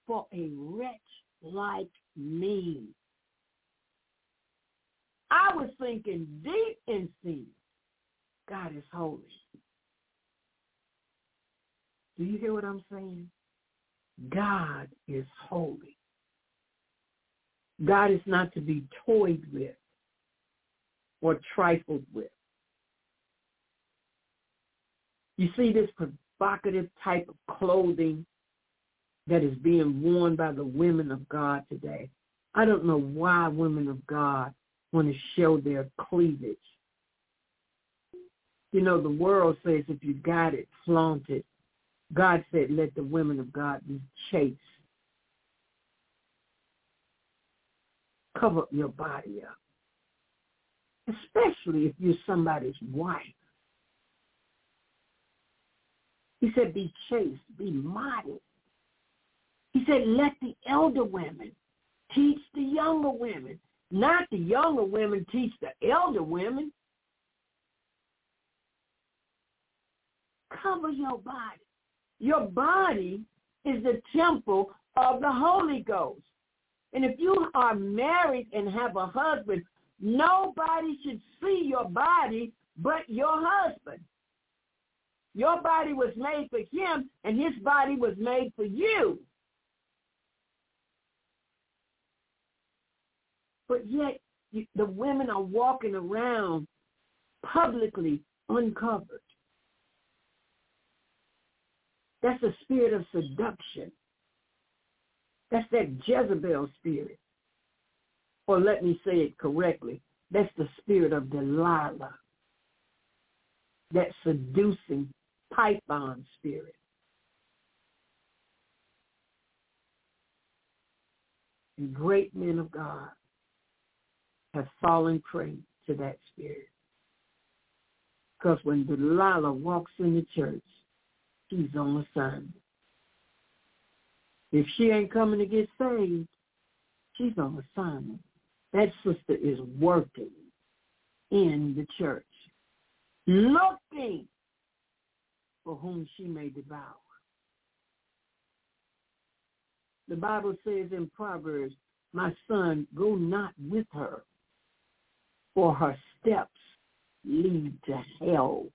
for a wretch like me. I was thinking deep in sin. God is holy. Do you hear what I'm saying? God is holy. God is not to be toyed with or trifled with. You see this provocative type of clothing that is being worn by the women of God today. I don't know why women of God want to show their cleavage. You know, the world says if you got it, flaunt it. God said, let the women of God be chaste. Cover up your body up, especially if you're somebody's wife. He said, be chaste, be modest. He said, let the elder women teach the younger women, not the younger women teach the elder women. Cover your body. Your body is the temple of the Holy Ghost. And if you are married and have a husband, nobody should see your body but your husband. Your body was made for him, and his body was made for you. But yet, the women are walking around publicly uncovered. That's a spirit of seduction. That's that Jezebel spirit. Or let me say it correctly. That's the spirit of Delilah. That seducing python spirit. And great men of God have fallen prey to that spirit. Because when Delilah walks in the church, she's on assignment. If she ain't coming to get saved, she's on assignment. That sister is working in the church, looking for whom she may devour. The Bible says in Proverbs, my son, go not with her, for her steps lead to hell.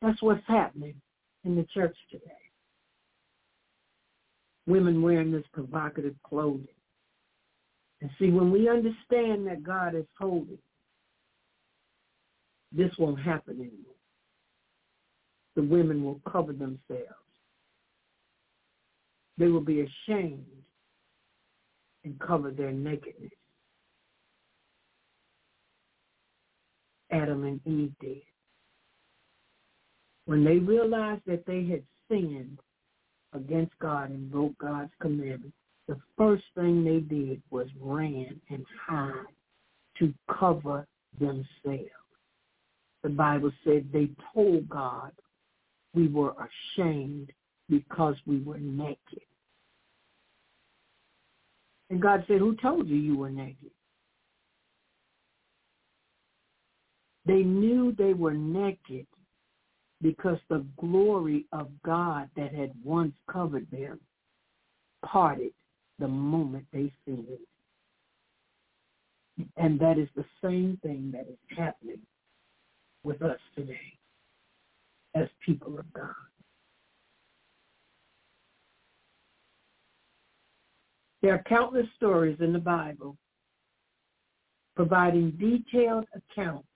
That's what's happening in the church today. Women wearing this provocative clothing. And see, when we understand that God is holy, this won't happen anymore. The women will cover themselves. They will be ashamed and cover their nakedness. Adam and Eve did when they realized that they had sinned against God and broke God's commandment, the first thing they did was ran and hide to cover themselves. The Bible said they told God we were ashamed because we were naked. And God said, who told you you were naked? They knew they were naked because the glory of God that had once covered them parted the moment they sinned. And that is the same thing that is happening with us today as people of God. There are countless stories in the Bible providing detailed accounts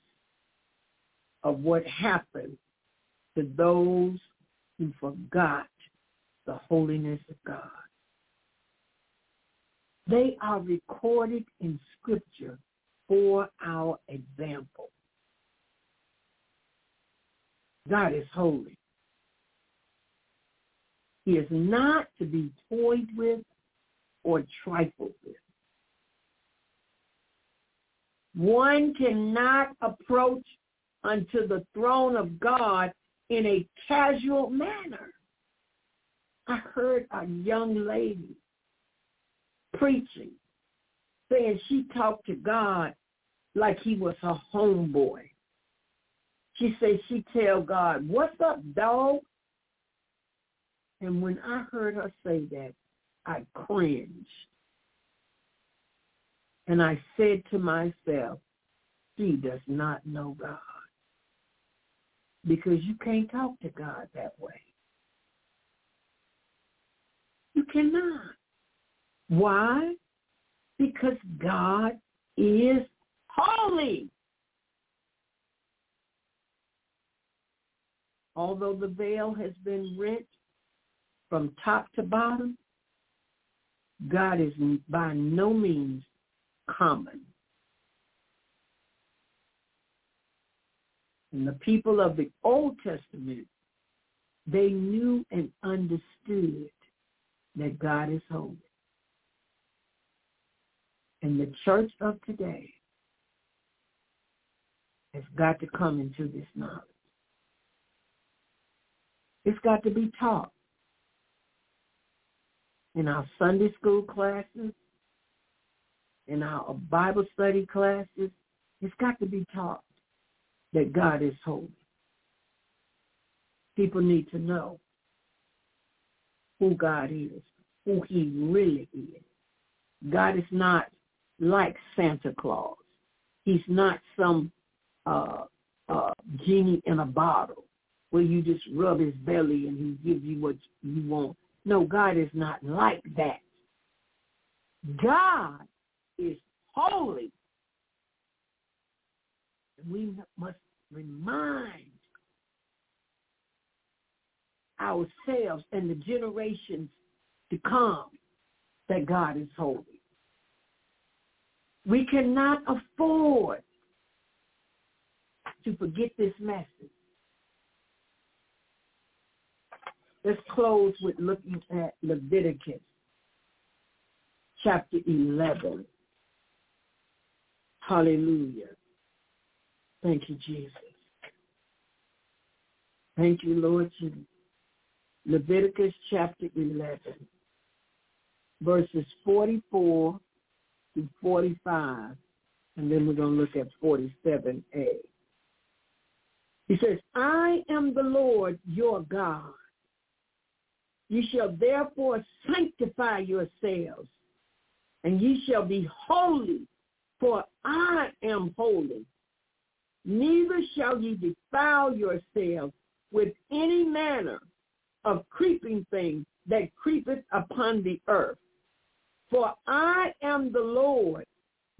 of what happened to those who forgot the holiness of God. They are recorded in Scripture for our example. God is holy. He is not to be toyed with or trifled with. One cannot approach unto the throne of God in a casual manner. I heard a young lady preaching, saying she talked to God like he was her homeboy. She said she tell God, what's up, dog? And when I heard her say that, I cringed. And I said to myself, she does not know God. Because you can't talk to God that way. You cannot. Why? Because God is holy. Although the veil has been rent from top to bottom, God is by no means common. And the people of the Old Testament, they knew and understood that God is holy. And the church of today has got to come into this knowledge. It's got to be taught in our Sunday school classes, in our Bible study classes. It's got to be taught that God is holy. People need to know who God is, who he really is. God is not like Santa Claus. He's not some uh, uh, genie in a bottle where you just rub his belly and he gives you what you want. No, God is not like that. God is holy. We must remind ourselves and the generations to come that God is holy. We cannot afford to forget this message. Let's close with looking at Leviticus chapter 11. Hallelujah. Thank you, Jesus. Thank you, Lord Jesus. Leviticus chapter 11, verses 44 to 45, and then we're going to look at 47a. He says, I am the Lord your God. You shall therefore sanctify yourselves, and ye shall be holy, for I am holy. Neither shall ye defile yourselves with any manner of creeping thing that creepeth upon the earth. For I am the Lord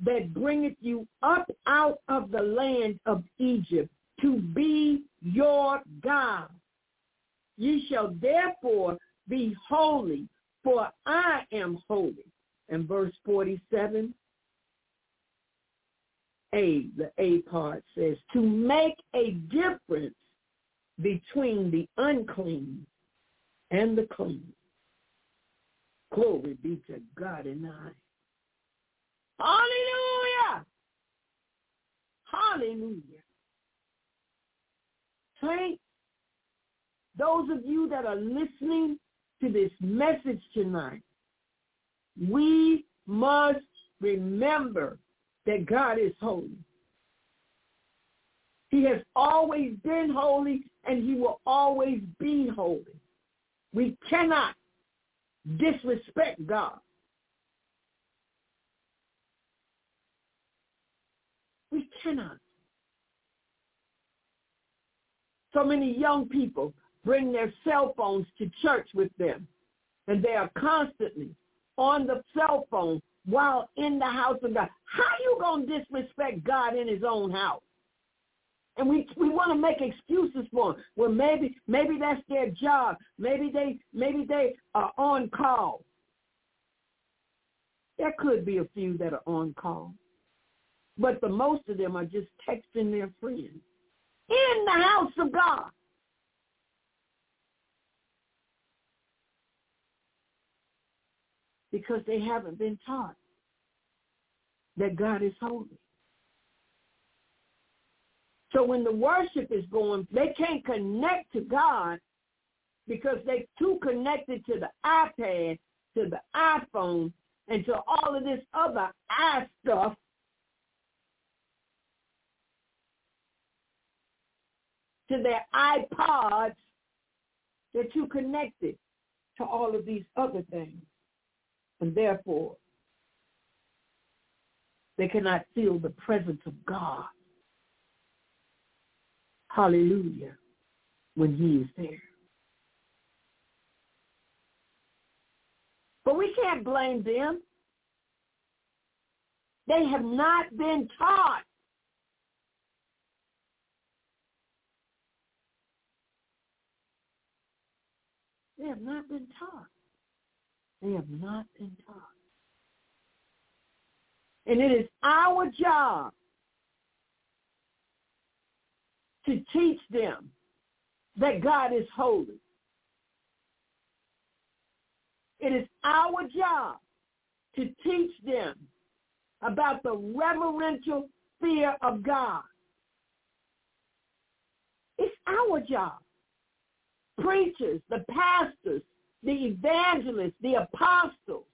that bringeth you up out of the land of Egypt to be your God. Ye shall therefore be holy, for I am holy. And verse 47, A, the A part says, to make a difference between the unclean and the clean. Glory be to God and I. Hallelujah. Hallelujah. Saints, those of you that are listening to this message tonight, we must remember that God is holy. He has always been holy and he will always be holy. We cannot disrespect God. We cannot. So many young people bring their cell phones to church with them, and they are constantly on the cell phone while in the house of God. How you going to disrespect God in his own house? And we we want to make excuses for them. Well, maybe maybe that's their job. Maybe they maybe they are on call. There could be a few that are on call. But the most of them are just texting their friends in the house of God. Because they haven't been taught that God is holy. So when the worship is going, they can't connect to God because they're too connected to the iPad, to the iPhone, and to all of this other i stuff to their iPods, they're too connected to all of these other things. And therefore, they cannot feel the presence of God. Hallelujah. When he is there. But we can't blame them. They have not been taught. They have not been taught. They have not been taught. And it is our job to teach them that God is holy. It is our job to teach them about the reverential fear of God. It's our job. Preachers, the pastors, the evangelists, the apostles,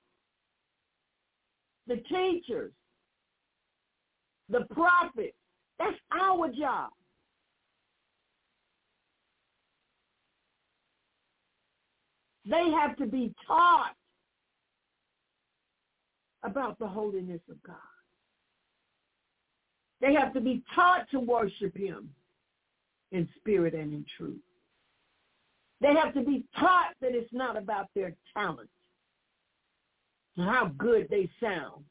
the teachers, the prophets. That's our job. They have to be taught about the holiness of God. They have to be taught to worship him in spirit and in truth. They have to be taught that it's not about their talent how good they sound.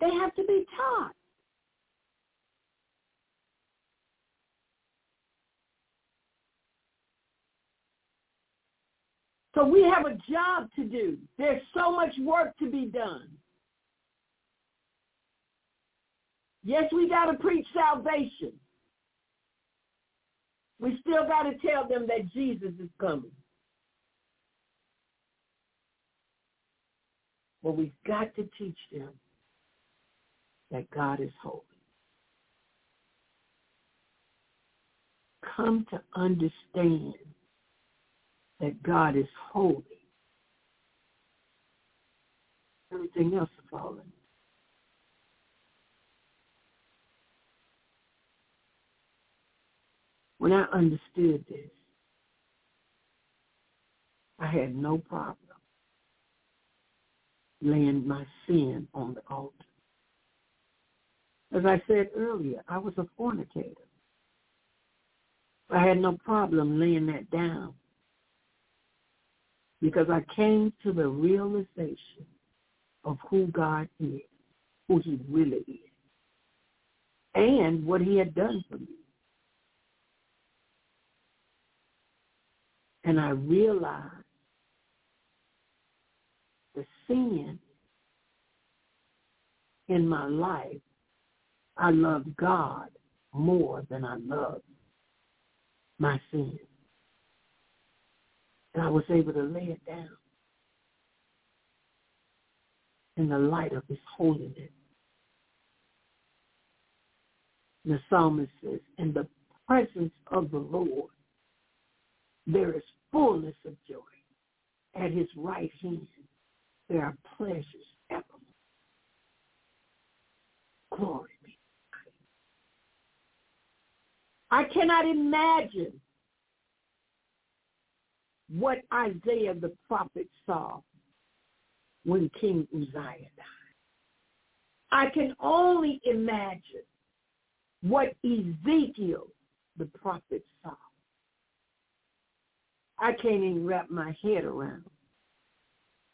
They have to be taught. So we have a job to do. There's so much work to be done. Yes, we got to preach salvation. We still got to tell them that Jesus is coming. But we've got to teach them that God is holy. Come to understand that God is holy. Everything else is fallen. When I understood this, I had no problem laying my sin on the altar. As I said earlier, I was a fornicator. I had no problem laying that down because I came to the realization of who God is, who he really is, and what he had done for me. And I realized the sin in my life, I loved God more than I loved my sin. And I was able to lay it down in the light of his holiness. The psalmist says, in the presence of the Lord, there is fullness of joy. At his right hand, there are pleasures evermore. Glory be. I cannot imagine what Isaiah the prophet saw when King Uzziah died. I can only imagine what Ezekiel, the prophet, saw. I can't even wrap my head around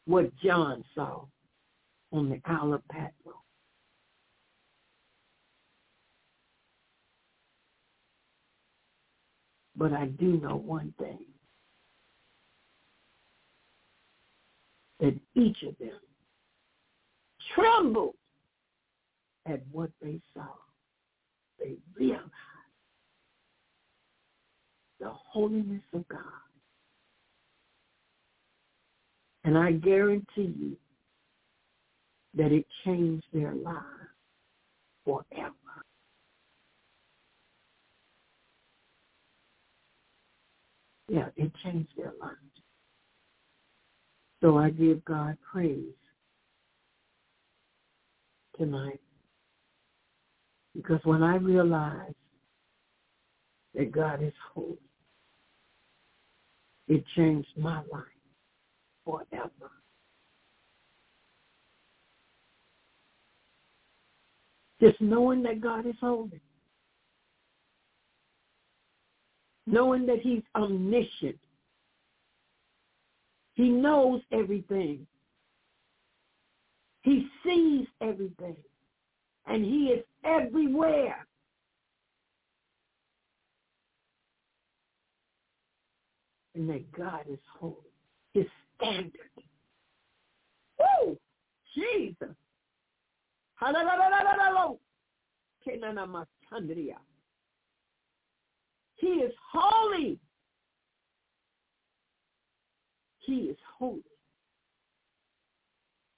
what John saw on the Isle of Patmos. But I do know one thing. That each of them trembled at what they saw. They realized the holiness of God. And I guarantee you that it changed their lives forever. Yeah, it changed their lives. So I give God praise tonight. Because when I realize that God is holy, it changed my life forever. Just knowing that God is holy. Knowing that he's omniscient. He knows everything. He sees everything. And he is everywhere. And that God is holy. Standard. Woo! Jesus. He is holy. He is holy.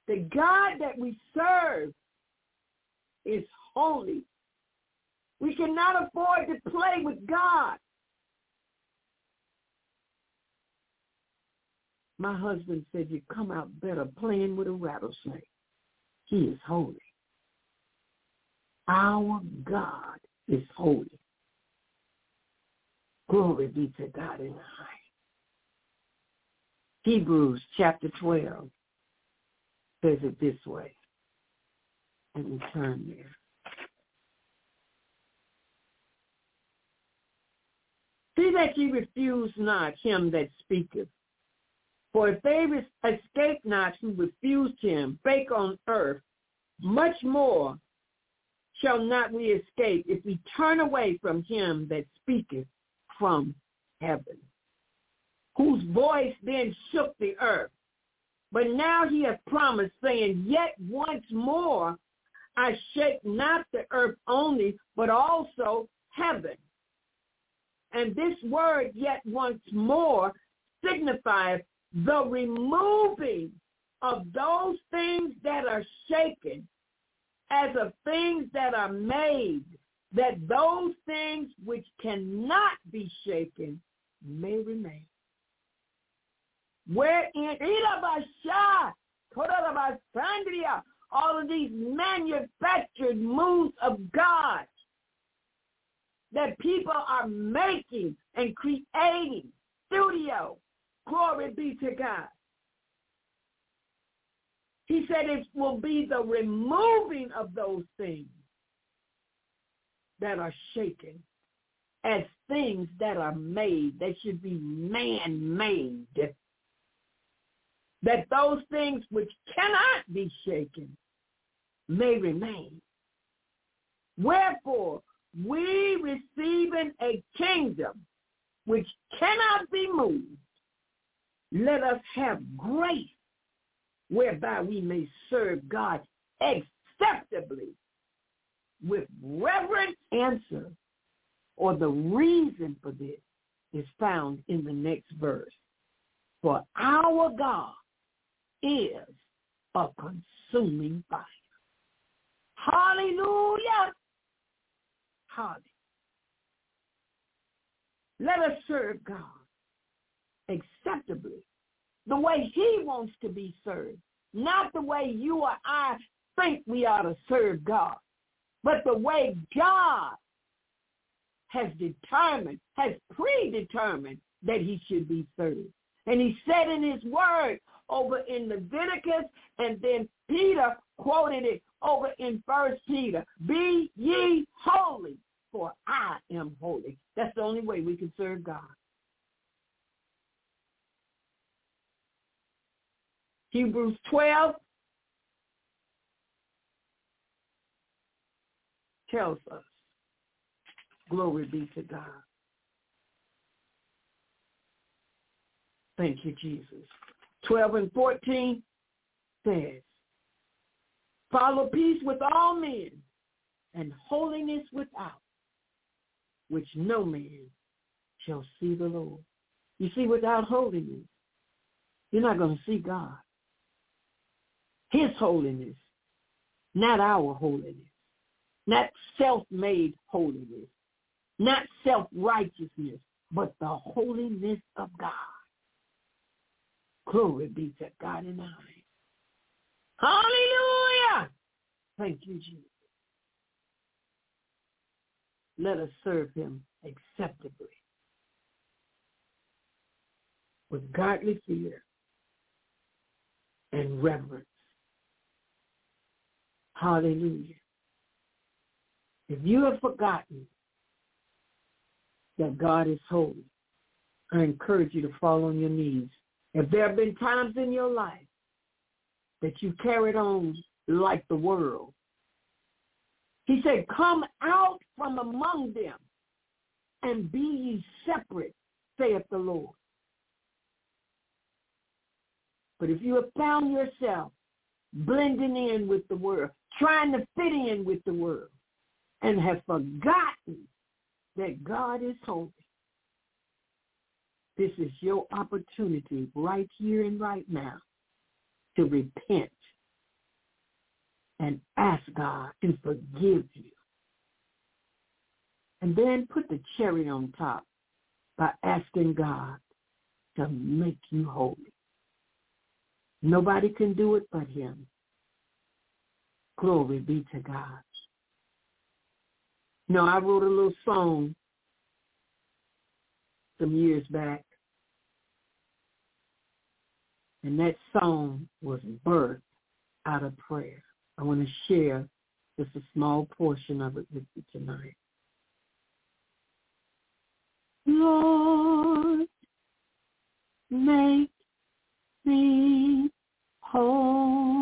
The God that we serve is holy. We cannot afford to play with God. My husband said you come out better playing with a rattlesnake. He is holy. Our God is holy. Glory be to God in the high. Hebrews chapter 12 says it this way. Let me turn there. See that ye refuse not him that speaketh. For if they escape not who refused him, bake on earth, much more shall not we escape if we turn away from him that speaketh from heaven, whose voice then shook the earth. But now he hath promised, saying, Yet once more I shake not the earth only, but also heaven. And this word, yet once more, signifies the removing of those things that are shaken as of things that are made, that those things which cannot be shaken may remain. Wherein all of these manufactured moves of God that people are making and creating, studio, glory be to God. He said it will be the removing of those things that are shaken as things that are made. that should be man-made. That those things which cannot be shaken may remain. Wherefore, we receiving a kingdom which cannot be moved, let us have grace whereby we may serve God acceptably with reverent answer or the reason for this is found in the next verse. For our God is a consuming fire. Hallelujah. Hallelujah. Let us serve God acceptably the way he wants to be served, not the way you or I think we ought to serve God, but the way God has determined, has predetermined that he should be served. And he said in his word over in Leviticus, and then Peter quoted it over in First Peter. Be ye holy, for I am holy. That's the only way we can serve God. Hebrews 12 tells us, glory be to God. Thank you, Jesus. 12 and 14 says, follow peace with all men and holiness without, which no man shall see the Lord. You see, without holiness, you're not going to see God. His holiness, not our holiness, not self-made holiness, not self-righteousness, but the holiness of God. Glory be to God in highest. Hallelujah. Thank you, Jesus. Let us serve him acceptably with godly fear and reverence. Hallelujah. If you have forgotten that God is holy, I encourage you to fall on your knees. If there have been times in your life that you carried on like the world, he said, come out from among them and be ye separate, saith the Lord. But if you have found yourself blending in with the world, trying to fit in with the world, and have forgotten that God is holy, this is your opportunity right here and right now to repent and ask God to forgive you. And then put the cherry on top by asking God to make you holy. Nobody can do it but him. Glory be to God. Know, I wrote a little song some years back. And that song was birthed out of prayer. I want to share just a small portion of it with you tonight. Lord, make me holy.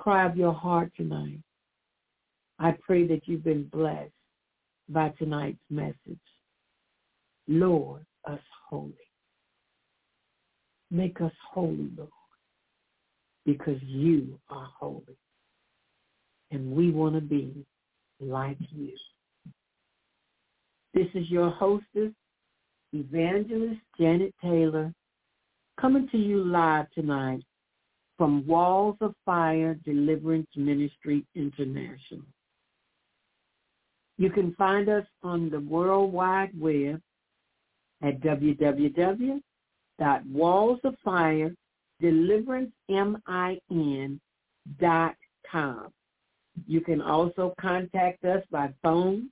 cry of your heart tonight, I pray that you've been blessed by tonight's message. Lord, us holy. Make us holy, Lord, because you are holy. And we want to be like you. This is your hostess, Evangelist Janet Taylor, coming to you live tonight from Walls of Fire Deliverance Ministry International. You can find us on the World Wide Web at www.wallsoffiredeliverancemin.com. You can also contact us by phone,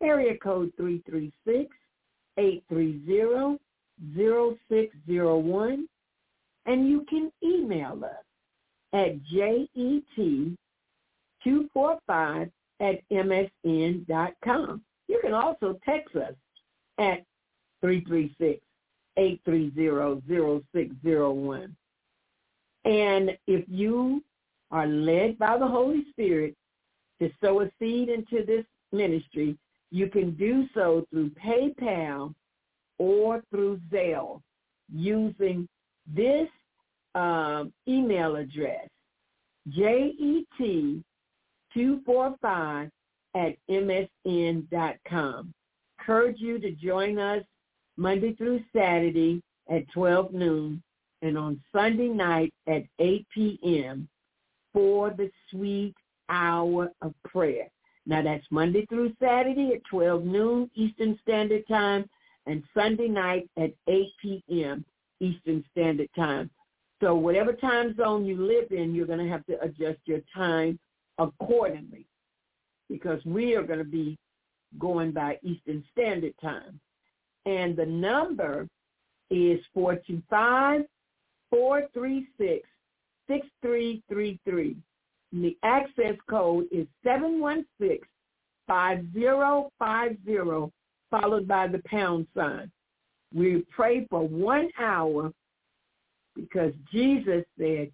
area code 336-830-0601, and you can email us at jet245 at msn.com. You can also text us at 336-830-0601. And if you are led by the Holy Spirit to sow a seed into this ministry, you can do so through PayPal or through Zelle using this um, email address, jet245 at msn.com. Encourage you to join us Monday through Saturday at 12 noon and on Sunday night at 8 p.m. for the sweet hour of prayer. Now that's Monday through Saturday at 12 noon Eastern Standard Time and Sunday night at 8 p.m. Eastern Standard Time. So whatever time zone you live in, you're going to have to adjust your time accordingly because we are going to be going by Eastern Standard Time. And the number is 425-436-6333. And the access code is 716-5050 followed by the pound sign. We pray for one hour because Jesus said,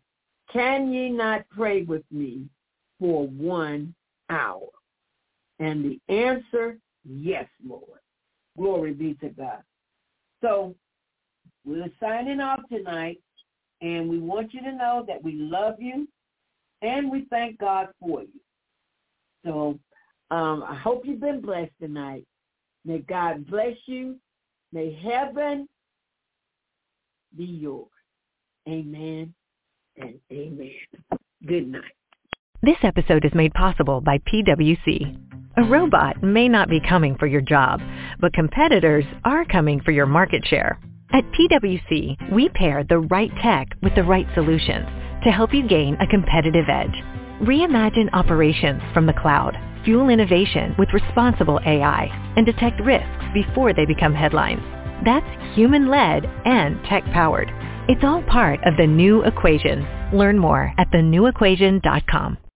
can ye not pray with me for one hour? And the answer, yes, Lord. Glory be to God. So we're signing off tonight, and we want you to know that we love you, and we thank God for you. So um, I hope you've been blessed tonight. May God bless you. May heaven be yours. Amen and amen. Good night. This episode is made possible by PwC. A robot may not be coming for your job, but competitors are coming for your market share. At PwC, we pair the right tech with the right solutions to help you gain a competitive edge. Reimagine operations from the cloud, fuel innovation with responsible AI, and detect risks before they become headlines. That's human-led and tech-powered. It's all part of the new equation. Learn more at thenewequation.com.